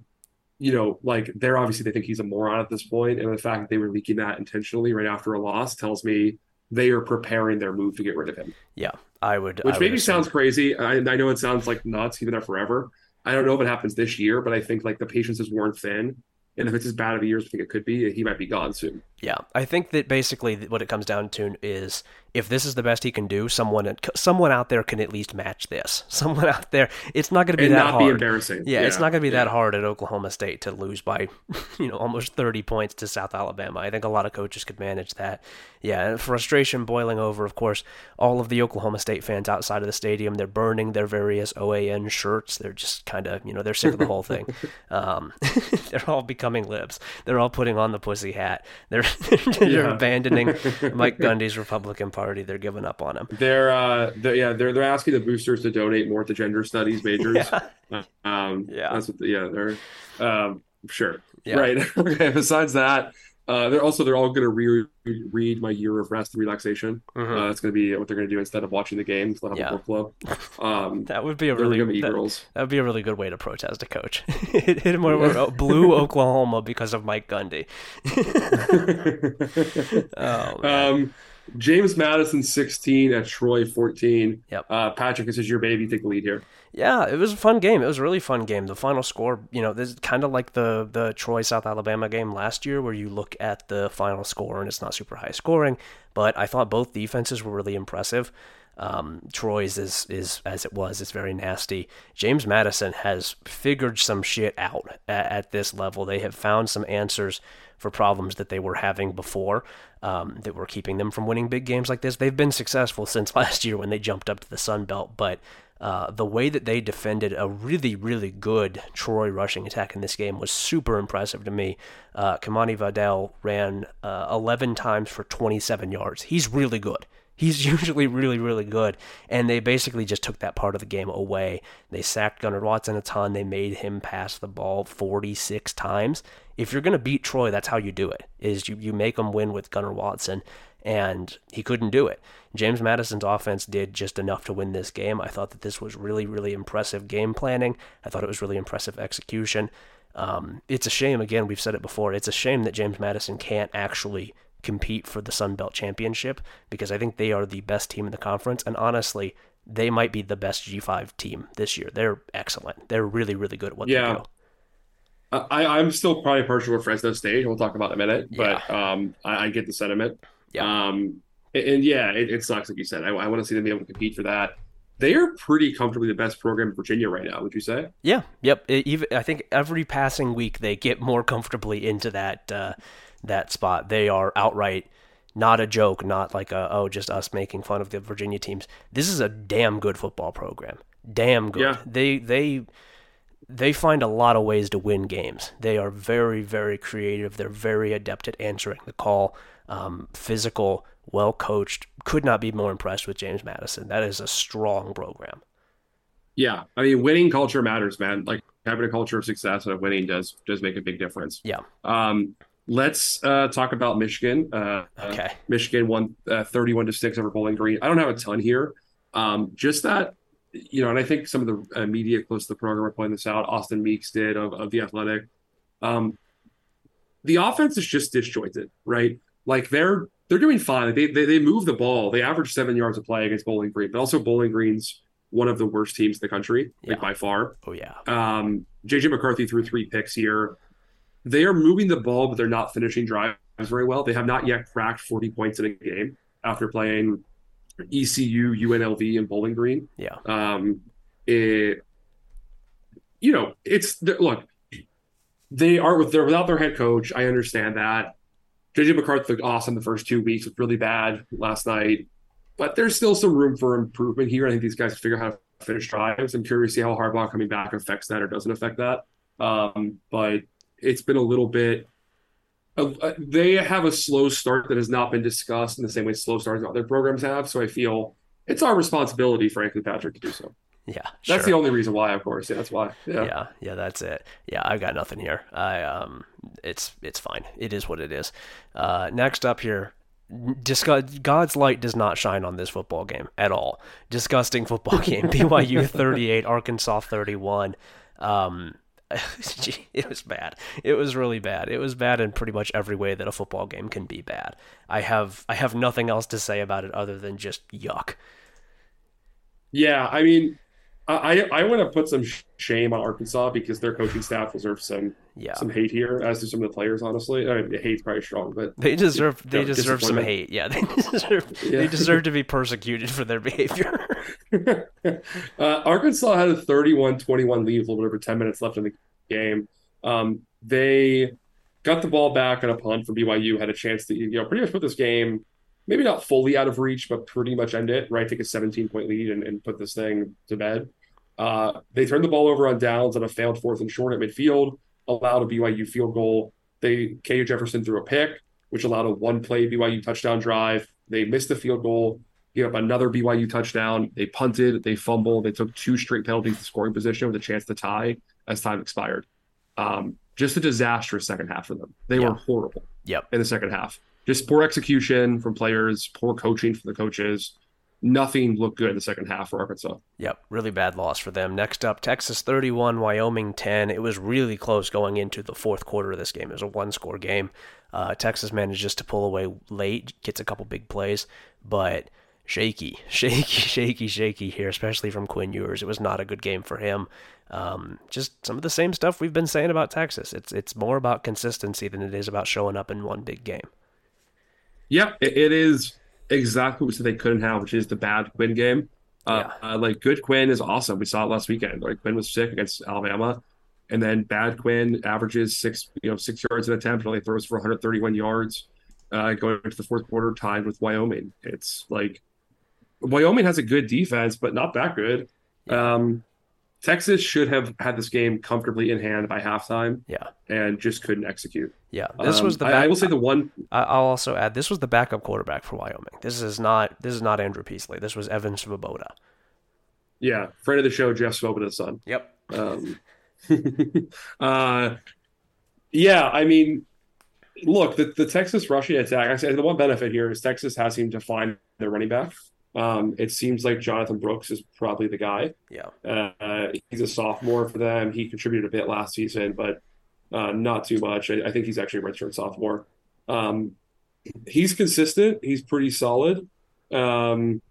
you know, like they're obviously they think he's a moron at this point, and the fact that they were leaking that intentionally right after a loss tells me they are preparing their move to get rid of him. Yeah, I would. Which I maybe sounds crazy. I, I know it sounds like nuts. He's been there forever. I don't know if it happens this year, but I think like the patience is worn thin. And if it's as bad of a year as I think it could be, he might be gone soon. Yeah, I think that basically what it comes down to is if this is the best he can do, someone someone out there can at least match this. Someone out there, it's not going to be and that not hard. Be embarrassing. Yeah, yeah. it's not going to be yeah. that hard at Oklahoma State to lose by, you know, almost 30 points to South Alabama. I think a lot of coaches could manage that. Yeah, frustration boiling over. Of course, all of the Oklahoma State fans outside of the stadium, they're burning their various OAN shirts. They're just kind of, you know, they're sick of the whole thing. Um, they're all becoming libs. They're all putting on the pussy hat. They're they're abandoning Mike Gundy's Republican Party. They're giving up on him. They're, uh, they're yeah, they're they're asking the boosters to donate more to gender studies majors. yeah. Um, yeah, that's what. The, yeah, they're um, sure. Yeah. Right. okay. Besides that, uh, they're also they're all going to re- read my year of rest and relaxation. Mm-hmm. Uh, that's going to be what they're going to do instead of watching the games. They'll have yeah. a. Um, that would be a really that, that, would be a really good way to protest a coach. Hit him with blue Oklahoma because of Mike Gundy. oh, um, James Madison 16 at Troy 14. Yep. Uh, Patrick, this is your baby. Take the lead here. Yeah, it was a fun game. It was a really fun game. The final score, you know, this is kind of like the the Troy South Alabama game last year, where you look at the final score and it's not super high scoring. But I thought both defenses were really impressive. Um, Troy's is is as it was is very nasty. James Madison has figured some shit out at, at this level. They have found some answers for problems that they were having before um, that were keeping them from winning big games like this. They've been successful since last year when they jumped up to the Sun Belt, but Uh, the way that they defended a really, really good Troy rushing attack in this game was super impressive to me. Uh, Kimani Vidal ran uh, 11 times for 27 yards. He's really good. He's usually really, really good. And they basically just took that part of the game away. They sacked Gunnar Watson a ton. They made him pass the ball 46 times. If you're going to beat Troy, that's how you do it, is you, you make them win with Gunnar Watson. And he couldn't do it. James Madison's offense did just enough to win this game. I thought that this was really, really impressive game planning. I thought it was really impressive execution. Um, it's a shame, again, we've said it before, it's a shame that James Madison can't actually compete for the Sun Belt Championship because I think they are the best team in the conference. And honestly, they might be the best G5 team this year. They're excellent. They're really, really good at what yeah. they do. I, I'm still probably partial to Fresno State. We'll talk about in a minute, but yeah. um, I, I, get the sentiment. Yeah. Um, and, and yeah, it, it, sucks, like you said. I, I want to see them be able to compete for that. They are pretty comfortably the best program in Virginia right now. Would you say? Yeah. Yep. It, even I think every passing week they get more comfortably into that uh, that spot. They are outright not a joke, not like a oh just us making fun of the Virginia teams. This is a damn good football program. Damn good. Yeah. They they they find a lot of ways to win games. They are very very creative. They're very adept at answering the call. Um, physical, well coached. Could not be more impressed with James Madison. That is a strong program. Yeah, I mean, winning culture matters, man. Like having a culture of success and of winning does does make a big difference. Yeah. Um, Let's uh, talk about Michigan. Uh, okay. Michigan won uh, 31 to 6 over Bowling Green. I don't have a ton here. Um, just that, you know, and I think some of the uh, media close to the program are pointing this out. Austin Meeks did of, of the Athletic. Um, the offense is just disjointed, right? Like they're they're doing fine. They, they they move the ball. They average seven yards of play against Bowling Green, but also Bowling Green's one of the worst teams in the country, yeah. like by far. Oh yeah. Um, JJ McCarthy threw three picks here. They are moving the ball, but they're not finishing drives very well. They have not yet cracked 40 points in a game after playing ECU, UNLV, and Bowling Green. Yeah. Um, it, you know, it's look, they are with they're without their head coach. I understand that. JJ McCarthy looked awesome the first two weeks, was really bad last night, but there's still some room for improvement here. I think these guys figure out how to finish drives. I'm curious to see how Harbaugh coming back affects that or doesn't affect that. Um, but it's been a little bit. Uh, they have a slow start that has not been discussed in the same way slow starts other programs have. So I feel it's our responsibility, frankly, Patrick, to do so. Yeah, that's the only reason why, of course. Yeah, that's why. Yeah. yeah, yeah, that's it. Yeah, I've got nothing here. I um, it's it's fine. It is what it is. Uh, next up here, Discuss, God's light does not shine on this football game at all. Disgusting football game. BYU 38, Arkansas 31. Um, it was bad. It was really bad. It was bad in pretty much every way that a football game can be bad. I have I have nothing else to say about it other than just yuck. Yeah, I mean, I I want to put some shame on Arkansas because their coaching staff deserves some yeah. some hate here, as do some of the players. Honestly, I mean, hate's probably strong, but they deserve they deserve some hate. Yeah, they deserve yeah. they deserve to be persecuted for their behavior. uh, Arkansas had a 31-21 lead, a little bit over ten minutes left in the game. Um, they got the ball back on a punt from BYU, had a chance to you know pretty much put this game maybe not fully out of reach, but pretty much end it, right? Take a 17 point lead and, and put this thing to bed. Uh, they turned the ball over on downs on a failed fourth and short at midfield, allowed a BYU field goal. They KJ Jefferson threw a pick, which allowed a one play BYU touchdown drive. They missed the field goal, gave up another BYU touchdown. They punted, they fumbled, they took two straight penalties to scoring position with a chance to tie as time expired. Um, just a disastrous second half for them. They were horrible. Yep. In the second half, just poor execution from players, poor coaching from the coaches nothing looked good in the second half for Arkansas. Yep, really bad loss for them. Next up, Texas 31, Wyoming 10. It was really close going into the fourth quarter of this game. It was a one score game. Uh, Texas managed just to pull away late, gets a couple big plays, but shaky, shaky, shaky, shaky here, especially from Quinn Ewers. It was not a good game for him. Um, just some of the same stuff we've been saying about Texas. It's it's more about consistency than it is about showing up in one big game. Yeah, it is exactly what they couldn't have, which is the bad Quinn game. Uh, yeah. uh, like good Quinn is awesome. We saw it last weekend. Like Quinn was sick against Alabama, and then bad Quinn averages six, you know, six yards an attempt, and only throws for 131 yards. Uh, going into the fourth quarter, tied with Wyoming. It's like Wyoming has a good defense, but not that good. Um, Texas should have had this game comfortably in hand by halftime. Yeah. And just couldn't execute. Yeah. This Um, was the I, I will say the one I- I'll also add this was the backup quarterback for Wyoming. This is not this is not Andrew Peasley. This was Evan Svoboda. yeah, friend of the show, Jeff Svoboda's son. Yep. Um, uh, yeah, I mean, look, the, the Texas rushing attack, I say the one benefit here is Texas has seemed to find their running back. Um, it seems like Jonathan Brooks is probably the guy. Yeah. Uh, he's a sophomore for them. He contributed a bit last season, but uh, not too much. I, I think he's actually a redshirt sophomore. Um, he's consistent. He's pretty solid. Um,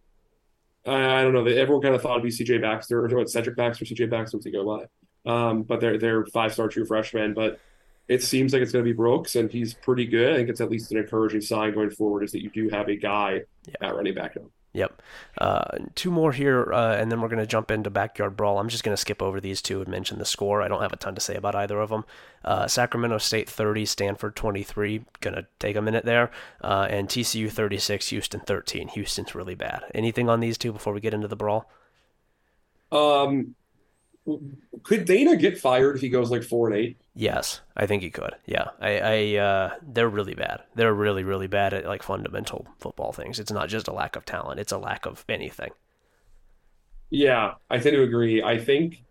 I, I don't know. Everyone kind of thought it'd be CJ Baxter or what Cedric Baxter, CJ Baxter, what's he go by? Um, but they're they're five star true freshmen. But it seems like it's going to be Brooks, and he's pretty good. I think it's at least an encouraging sign going forward is that you do have a guy at running back now. Yep. Uh, two more here, uh, and then we're going to jump into backyard brawl. I'm just going to skip over these two and mention the score. I don't have a ton to say about either of them. Uh, Sacramento State 30, Stanford 23. Going to take a minute there. Uh, and TCU 36, Houston 13. Houston's really bad. Anything on these two before we get into the brawl? Um, could Dana get fired if he goes like four and eight? Yes, I think he could. Yeah, I, I uh, they're really bad. They're really, really bad at like fundamental football things. It's not just a lack of talent; it's a lack of anything. Yeah, I tend to agree. I think,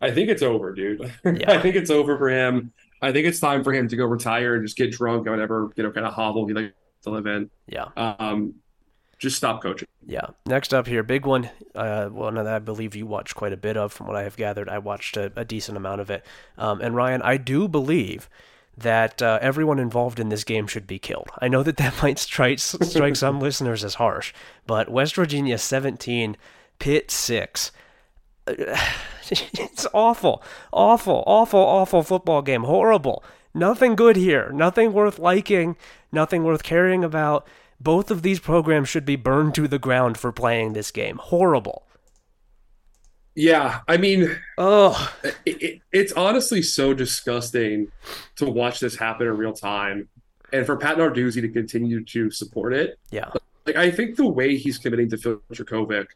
I think it's over, dude. Yeah. I think it's over for him. I think it's time for him to go retire and just get drunk and whatever, you know, kind of hovel he likes to live in. Yeah, Um, just stop coaching. yeah. Next up here, big one. Uh, one that I believe you watched quite a bit of, from what I have gathered. I watched a, a decent amount of it. Um, and Ryan, I do believe that uh, everyone involved in this game should be killed. I know that that might strike strike some listeners as harsh, but West Virginia 17, Pitt 6. it's awful, awful, awful, awful football game. Horrible. Nothing good here. Nothing worth liking. Nothing worth caring about. Both of these programs should be burned to the ground for playing this game. Horrible. Yeah, I mean, Oh, it, it, it's honestly so disgusting to watch this happen in real time, and for Pat Narduzzi to continue to support it. yeah, Like, I think the way he's committing to Phil Jurkovec,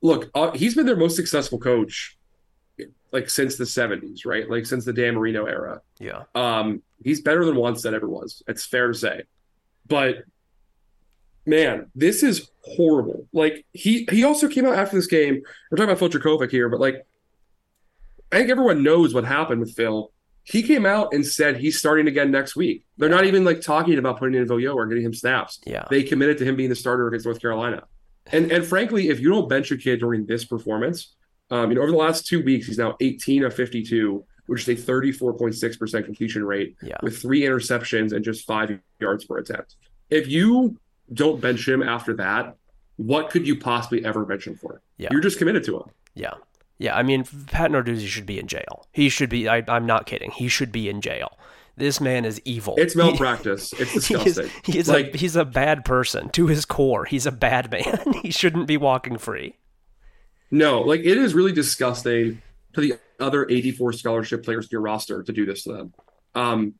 look, uh, he's been their most successful coach, like since the '70s, right? Like since the Dan Marino era. yeah, Um, he's better than Wannstedt ever was. It's fair to say, but man, this is horrible. Like he he also came out after this game. We're talking about Phil Jurkovec here, but like I think everyone knows what happened with Phil. He came out and said he's starting again next week. They're not even like talking about putting in Villo or getting him snaps. yeah, They committed to him being the starter against North Carolina. And and frankly, if you don't bench a kid during this performance, um, you know, over the last two weeks, he's now 18 of 52, which is a 34.6% completion rate yeah, with three interceptions and just five yards per attempt. If you don't bench him after that, what could you possibly ever bench him for? Yeah. You're just committed to him. yeah. Yeah, I mean, Pat Narduzzi should be in jail. He should be. I, I'm not kidding. He should be in jail. This man is evil. It's He- malpractice. It's disgusting. he's like, a he's a bad person to his core. He's a bad man. he shouldn't be walking free. no, like it is really disgusting to the other 84 scholarship players in your roster to do this to them. Um,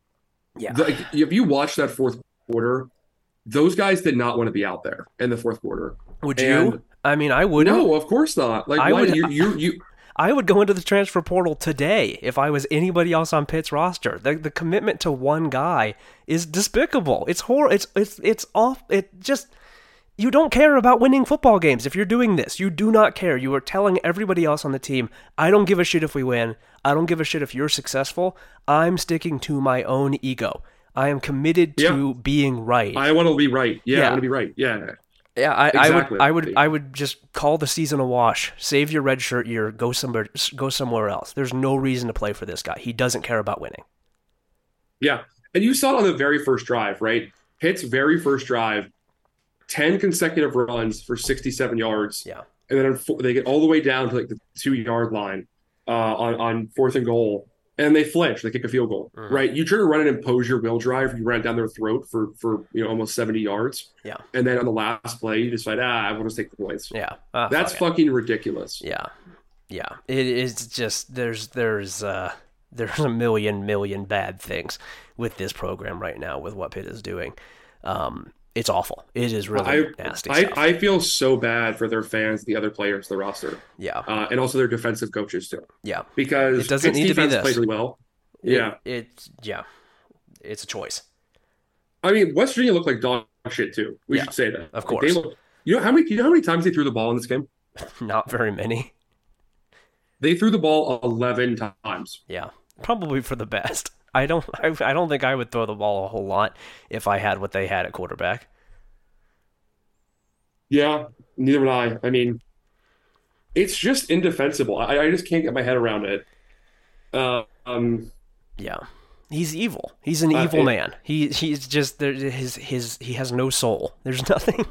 Yeah. the- like, if you watch that fourth quarter, those guys did not want to be out there in the fourth quarter. Would you? I mean, I would. No, of course not. Like, I why would- you you you I would go into the transfer portal today if I was anybody else on Pitt's roster. The the commitment to one guy is despicable. It's hor. It's it's it's off. It just you don't care about winning football games if you're doing this. You do not care. You are telling everybody else on the team, I don't give a shit if we win. I don't give a shit if you're successful. I'm sticking to my own ego. I am committed to being right. I want to be right. Yeah, Yeah. I want to be right. Yeah. Yeah, I, Exactly. I would, I would, I would just call the season a wash. Save your red shirt year. Go somewhere, go somewhere else. There's no reason to play for this guy. He doesn't care about winning. Yeah. And you saw it on the very first drive, right? Hits very first drive, 10 consecutive runs for 67 yards. Yeah, And then they get all the way down to like the two yard line uh, on, on fourth and goal. And they flinch. They kick a field goal, Mhm. right? You try to run an impose your will drive. You run it down their throat for, for you know, almost 70 yards. yeah, And then on the last play, you decide, ah, I want to take the points. yeah. Uh, That's fuck it. fucking ridiculous. yeah, yeah. It is just there's there's uh there's a million million bad things with this program right now with what Pitt is doing. Um, It's awful. It is really I, nasty I. I feel so bad for their fans, the other players, the roster, yeah, uh, and also their defensive coaches too, yeah. because It doesn't Pitt's need to be this. plays really well. It- Yeah, it's yeah. It's a choice. I mean, West Virginia looked like dog shit too. We Yeah, should say that. of Like, course. look- you know how many? You know how many times they threw the ball in this game? Not very many. They threw the ball eleven times. Yeah, probably for the best. I don't. I, I don't think I would throw the ball a whole lot if I had what they had at quarterback. Yeah, neither would I. I mean, it's just indefensible. I, I just can't get my head around it. Uh, um, Yeah, he's evil. He's an Uh, evil it- man. He he's just there. His his he has no soul. There's nothing.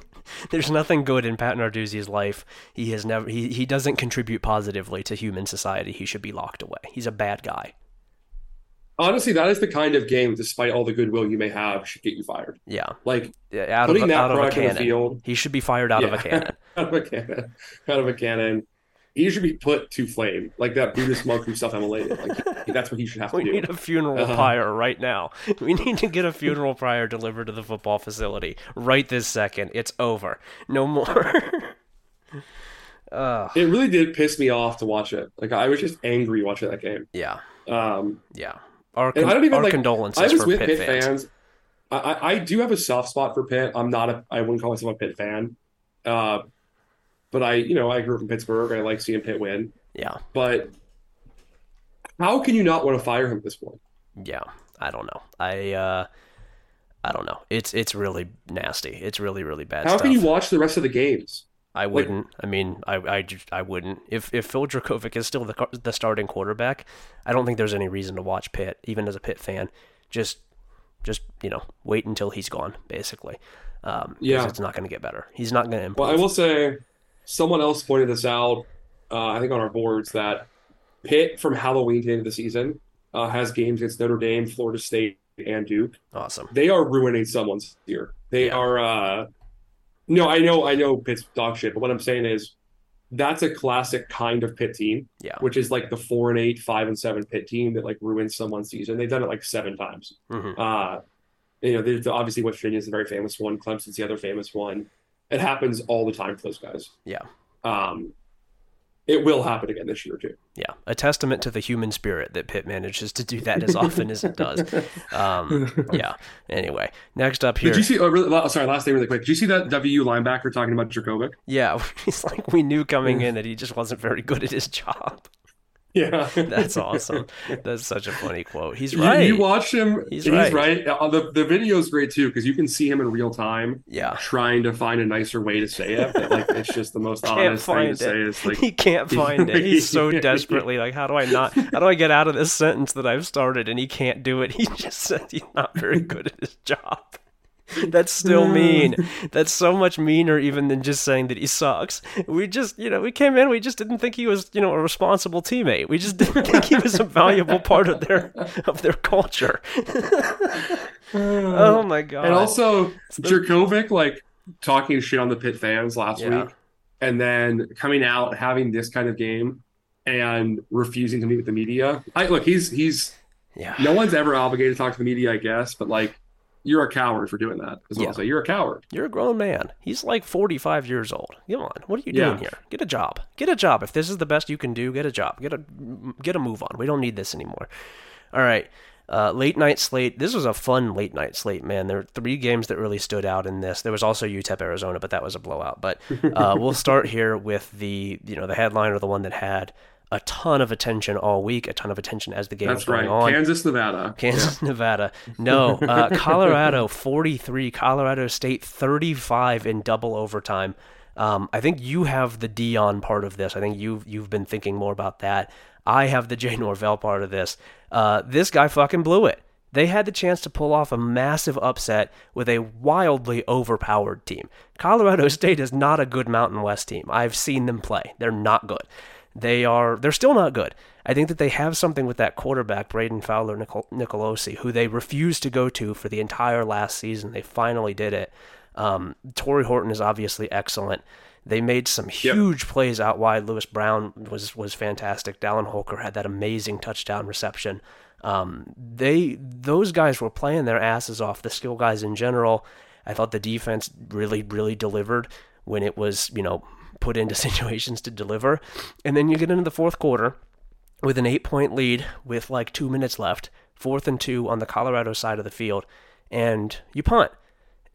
There's nothing good in Pat Narduzzi's life. He has never. He he doesn't contribute positively to human society. He should be locked away. He's a bad guy. Honestly, that is the kind of game, despite all the goodwill you may have, should get you fired. Yeah, Like Yeah, out of Putting that out of a product on the cannon. field- He should be fired out of a cannon. out of a cannon, out of a cannon. He should be put to flame, like that Buddhist monk who self-immolated. Like that's what he should have to We do. need a funeral Uh-huh. pyre right now. We need to get a funeral pyre delivered to the football facility right this second. It's over. No more. uh, It really did piss me off to watch it. Like I was just angry watching that game. yeah, Um, yeah. Our, con- I don't even our like. condolences I was with Pitt, Pitt fans. fans. I, I I do have a soft spot for Pitt. I'm not a. I wouldn't call myself a Pitt fan. Uh, but I, you know, I grew up in Pittsburgh. I like seeing Pitt win. Yeah, But how can you not want to fire him at this point? yeah. I don't know. I uh, I don't know. It's it's really nasty. It's really really bad How stuff. can you watch the rest of the games? I wouldn't. I mean, I, I, just- I wouldn't. If if Phil Jurkovec is still the the starting quarterback, I don't think there's any reason to watch Pitt, even as a Pitt fan. Just just you know, wait until he's gone, basically. Um, Yeah. it's not going to get better. He's not going to improve. Well, I will say, someone else pointed this out. Uh, I think on our boards that Pitt from Halloween to the end of the season uh, has games against Notre Dame, Florida State, and Duke. Awesome. They are ruining someone's year. They Yeah. are. Uh, no, I know, I know, Pitt's dog shit. But what I'm saying is, that's a classic kind of Pitt team, Yeah. which is like the four and eight, five and seven Pitt team that like ruins someone's season. They've done it like seven times. hmm Uh, you know, there's obviously West Virginia is the very famous one. Clemson's the other famous one. It happens all the time for those guys. Yeah. Um, it will happen again this year too. Yeah. A testament to the human spirit that Pitt manages to do that as often as it does. Um, yeah. Anyway, next up here. Did you see? Oh, really, sorry, last thing really quick. Did you see that WU linebacker talking about Jurkovec? yeah, he's like we knew coming in that he just wasn't very good at his job. Yeah, That's awesome. That's such a funny quote. He's right. You, watch him. He's He's, right. right. Uh, the the video's great too because you can see him in real time yeah. trying to find a nicer way to say it. But like, it's just the most honest thing to say. it. It's like he can't find it. He's so desperately like, how do I not? How do I get out of this sentence that I've started? And he can't do it. He just said he's not very good at his job. That's still mean. That's so much meaner even than just saying that he sucks. We just, you know, we came in, we just didn't think he was, you know, a responsible teammate. We just didn't think he was a valuable part of their of their culture. oh my god. And also, Jurkovec like talking shit on the pit fans last Yeah. week, and then coming out having this kind of game and refusing to meet with the media. I look, he's he's yeah. no one's ever obligated to talk to the media, I guess, but like you're a coward for doing that. Is what Yeah. I'll say. You're a coward. You're a grown man. He's like 45 years old. Come on. What are you Yeah. doing here? Get a job. Get a job. If this is the best you can do, get a job. Get a get a move on. We don't need this anymore. All right. Uh, late night slate. This was a fun late night slate, man. There were three games that really stood out in this. There was also UTEP Arizona, but that was a blowout. But uh, we'll start here with the you know the headline or the one that had a ton of attention all week, a ton of attention as the game was going right. on. Kansas, Nevada. Kansas, Nevada. No, uh, Colorado 43, Colorado State 35 in double overtime. Um, I think you have the Deion part of this. I think you've you've been thinking more about that. I have the Jay Norvell part of this. Uh, this guy fucking blew it. They had the chance to pull off a massive upset with a wildly overpowered team. Colorado State is not a good Mountain West team. I've seen them play. They're not good. They are they're still not good. I think that they have something with that quarterback, Brayden Fowler Nicol- Nicolosi, who they refused to go to for the entire last season. They finally did it. Um, Tory Horton is obviously excellent. They made some huge plays out wide. Louis Brown was was fantastic. Dallin Holker had that amazing touchdown reception. Um, they those guys were playing their asses off. The skill guys in general. I thought the defense really, really delivered when it was, you know, put into situations to deliver. And then you get into the fourth quarter with an eight point lead with like two minutes left, fourth and two on the Colorado side of the field, and you punt.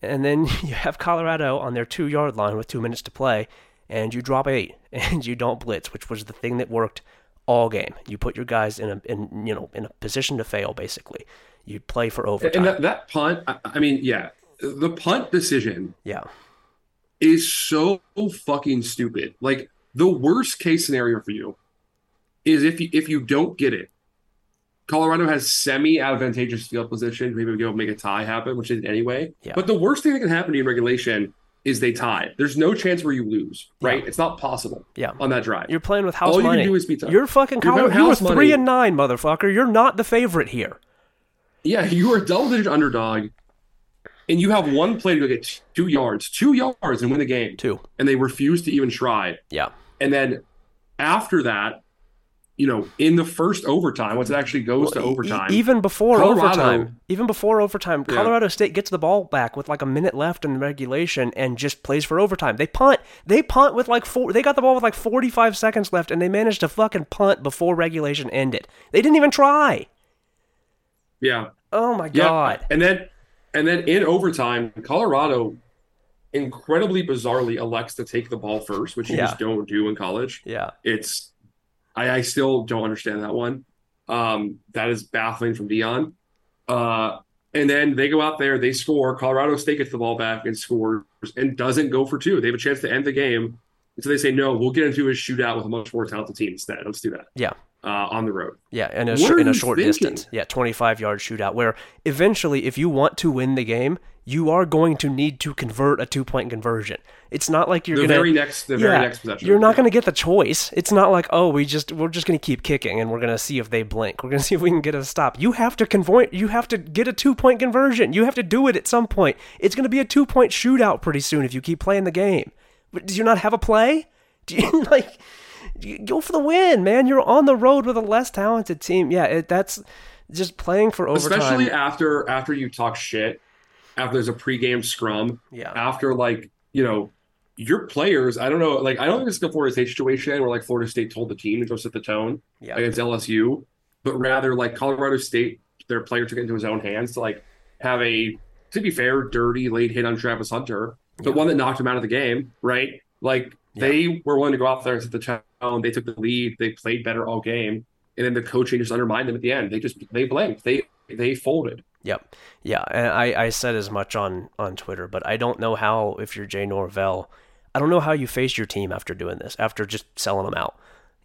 And then you have Colorado on their two yard line with two minutes to play, and you drop eight, and you don't blitz, which was the thing that worked all game. You put your guys in a in you know in a position to fail basically. You play for overtime. And that, that punt, I, I mean, yeah, the punt decision yeah. Is so fucking stupid. Like the worst case scenario for you is if you if you don't get it. Colorado has semi advantageous field position, maybe we go make a tie happen, which is anyway. Yeah. But the worst thing that can happen to you in regulation is they tie. There's no chance where you lose, right? Yeah. It's not possible. Yeah. On that drive. You're playing with house All you can do is beat them. You're fucking Colorado. You were three money. and nine, motherfucker. You're not the favorite here. Yeah, you are a double digit underdog, and you have one play to go get two yards, two yards, and win the game. Two. And they refuse to even try. Yeah. And then after that, you know, in the first overtime, once it actually goes to E- overtime, even before Colorado- overtime, even before overtime, Yeah. Colorado State gets the ball back with like a minute left in regulation and just plays for overtime. They punt. They punt with like four. They got the ball with like forty-five seconds left, and they managed to fucking punt before regulation ended. They didn't even try. yeah, Oh my yeah. god. And then, and then in overtime, Colorado incredibly bizarrely elects to take the ball first, which you Yeah. just don't do in college. Yeah. It's, I, I still don't understand that one. Um, that is baffling from Deion. Uh, and then they go out there, they score. Colorado State gets the ball back and scores and doesn't go for two. They have a chance to end the game. And so they say, no, we'll get into a shootout with a much more talented team instead. Let's do that Yeah. Uh, on the road. Yeah, in a, sh- in a short thinking? distance. Yeah, 25 yard shootout where eventually, if you want to win the game, you are going to need to convert a two point conversion. It's not like you're The gonna very next, the very next possession. You're not Yeah. going to get the choice. It's not like oh, we just we're just going to keep kicking and we're going to see if they blink. We're going to see if we can get a stop. You have to convert. You have to get a two point conversion. You have to do it at some point. It's going to be a two point shootout pretty soon if you keep playing the game. But do you not have a play? Do you like? You go for the win, man. You're on the road with a less talented team. Yeah, it, that's just playing for overtime. especially after after you talk shit after there's a pregame scrum Yeah. after like you know your players i don't know like i don't think it's the florida state situation where like florida state told the team to go set the tone Yeah. against lsu but rather like colorado state their player took it into his own hands to like have a to be fair dirty late hit on travis hunter the Yeah. one that knocked him out of the game right like they were willing to go out there and set the tone they took the lead they played better all game and then the coaching just undermined them at the end they just they blanked they they folded Yep. Yeah, and I, I said as much on, on Twitter, but I don't know how, if you're Jay Norvell, I don't know how you face your team after doing this, after just selling them out.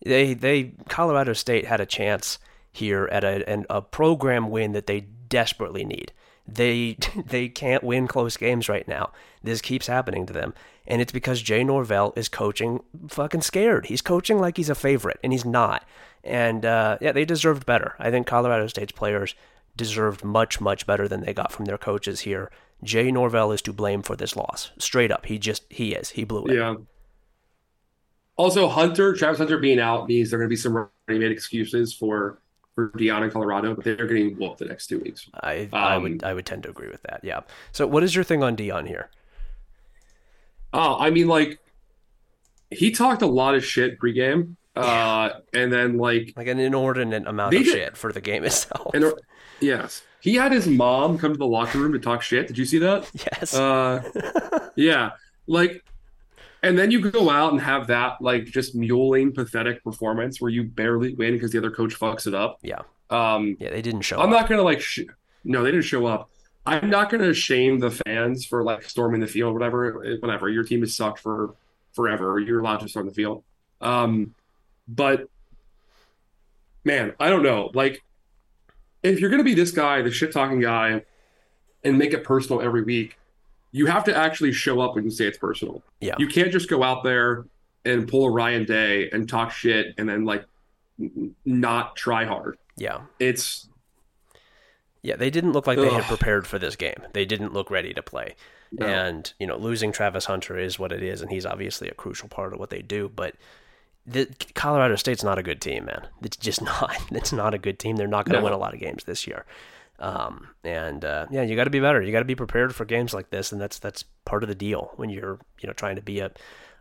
They, they, Colorado State had a chance here at a, an, a program win that they desperately need. They, they can't win close games right now. This keeps happening to them. And it's because Jay Norvell is coaching fucking scared. He's coaching like he's a favorite, and he's not. And uh, yeah, they deserved better. I think Colorado State's players deserved much, much better than they got from their coaches here. Jay Norvell is to blame for this loss. Straight up. He just, he is. He blew it. Yeah. Also, Hunter, Travis Hunter being out means there are going to be some ready-made excuses for for Deion in Colorado, but they're getting whooped the next two weeks. I, I Um, would I would tend to agree with that. Yeah. So what is your thing on Deion here? Oh, I mean, like he talked a lot of shit pregame, uh, and then like, Like an inordinate amount of did- shit for the game itself. and yes, he had his mom come to the locker room to talk shit. Did you see that? yes. Uh, yeah, like, and then you go out and have that like just muling, pathetic performance where you barely win because the other coach fucks it up. yeah. Um, Yeah. They didn't show I'm up. not gonna like. Sh- no, they didn't show up. I'm not gonna shame the fans for like storming the field, whatever. Whatever. Your team has sucked for forever. You're allowed to storm the field. Um, but man, I don't know. Like, if you're gonna be this guy, the shit talking guy, and make it personal every week, you have to actually show up when you say it's personal. Yeah. You can't just go out there and pull a Ryan Day and talk shit and then like not try hard. yeah. It's Yeah, they didn't look like they had prepared for this game. They didn't look ready to play. No. And, you know, losing Travis Hunter is what it is, and he's obviously a crucial part of what they do. But the, Colorado State's not a good team, man. It's just not. It's not a good team. They're not going to No. win a lot of games this year. Um, and uh, yeah, you got to be better. You got to be prepared for games like this, and that's that's part of the deal when you're you know trying to be a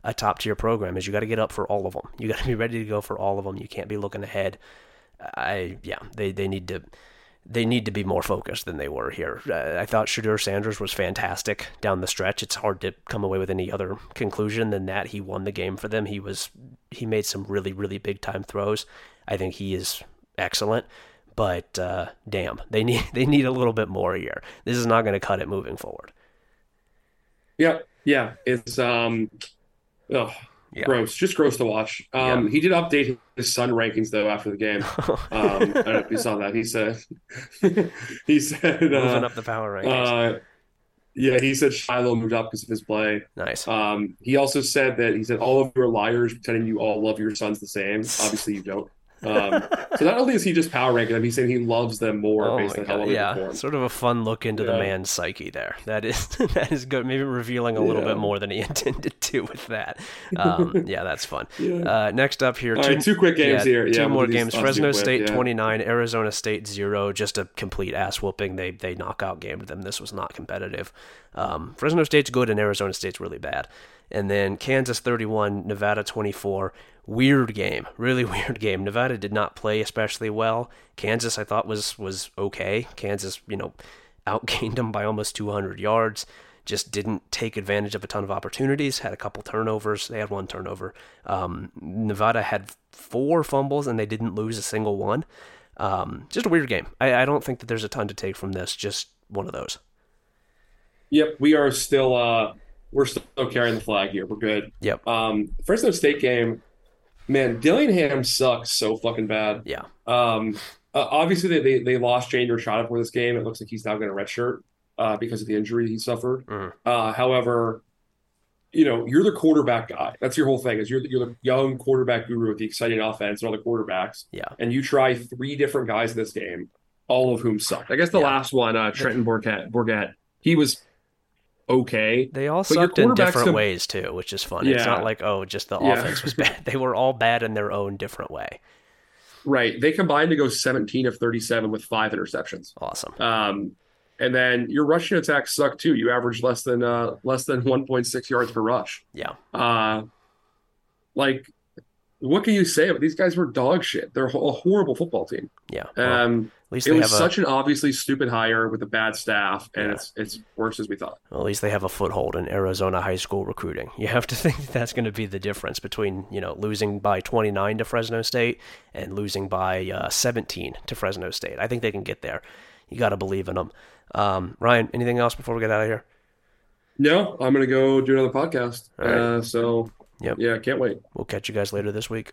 a top tier program. Is you got to get up for all of them. You got to be ready to go for all of them. You can't be looking ahead. I yeah, they they need to they need to be more focused than they were here. Uh, I thought Shedeur Sanders was fantastic down the stretch. It's hard to come away with any other conclusion than that he won the game for them. He was he made some really really big time throws. I think he is excellent, but uh, damn, they need they need a little bit more here. This is not going to cut it moving forward. Yeah, yeah, it's um, ugh, yeah. Gross, just gross to watch. Um, yeah. He did update his son rankings though after the game. Um, I don't know if you saw that. He said, he said, moving uh, up the power rankings. Uh, yeah, he said Shiloh moved up because of his play. Nice. Um, he also said that he said all of you are liars, pretending you all love your sons the same. Obviously, you don't. Um, so not only is he just power ranking them, he's saying he loves them more oh based on how well yeah. they perform. Sort of a fun look into yeah. the man's psyche there. That is that is good. Maybe revealing a little yeah. bit more than he intended to with that. Um, yeah, that's fun. Uh, next up here, two, right, two quick games here. Two more games. Fresno State twenty nine, Arizona State zero. Just a complete ass whooping. They they knockout gamed them. This was not competitive. Um, Fresno State's good and Arizona State's really bad. And then Kansas 31, Nevada 24 weird game, really weird game. Nevada did not play especially well. Kansas, I thought was was okay. Kansas, you know, outgained them by almost 200 yards. Just didn't take advantage of a ton of opportunities. Had a couple turnovers. They had one turnover. Um, Nevada had four fumbles and they didn't lose a single one. Um, just a weird game. I, I don't think that there's a ton to take from this. Just one of those. Yep, we are still uh, we're still carrying the flag here. We're good. Yep. Um, Fresno State game man, Dillingham sucks so fucking bad. Yeah. Um, uh, obviously, they, they, they lost Jaden Rashada for this game. It looks like he's now going to redshirt uh, because of the injury he suffered. Mm. Uh, however, you know, you're the quarterback guy. That's your whole thing. Is you're the, you're the young quarterback guru with the exciting offense and all the quarterbacks. Yeah. And you try three different guys in this game, all of whom sucked. I guess the yeah. last one, uh, Trenton Bourguet, Bourguet, he was okay. They all sucked in different ways too, which is fun. Yeah. It's not like oh, just the yeah. offense was bad. They were all bad in their own different way. Right. They combined to go 17 of 37 with five interceptions. Awesome. Um, and then your rushing attacks suck too. You average less than uh less than 1.6 yards per rush. Yeah. Uh, like, what can you say? About these guys were dog shit. They're a horrible football team. Yeah. Um, at least it was such an obviously stupid hire with a bad staff, and yeah. it's it's worse as we thought. Well, at least they have a foothold in Arizona high school recruiting. You have to think that that's going to be the difference between you know losing by 29 to Fresno State and losing by uh, 17 to Fresno State. I think they can get there. You got to believe in them. Um, Ryan, anything else before we get out of here? No, I'm going to go do another podcast. Uh, so Yep. Yeah, can't wait. We'll catch you guys later this week.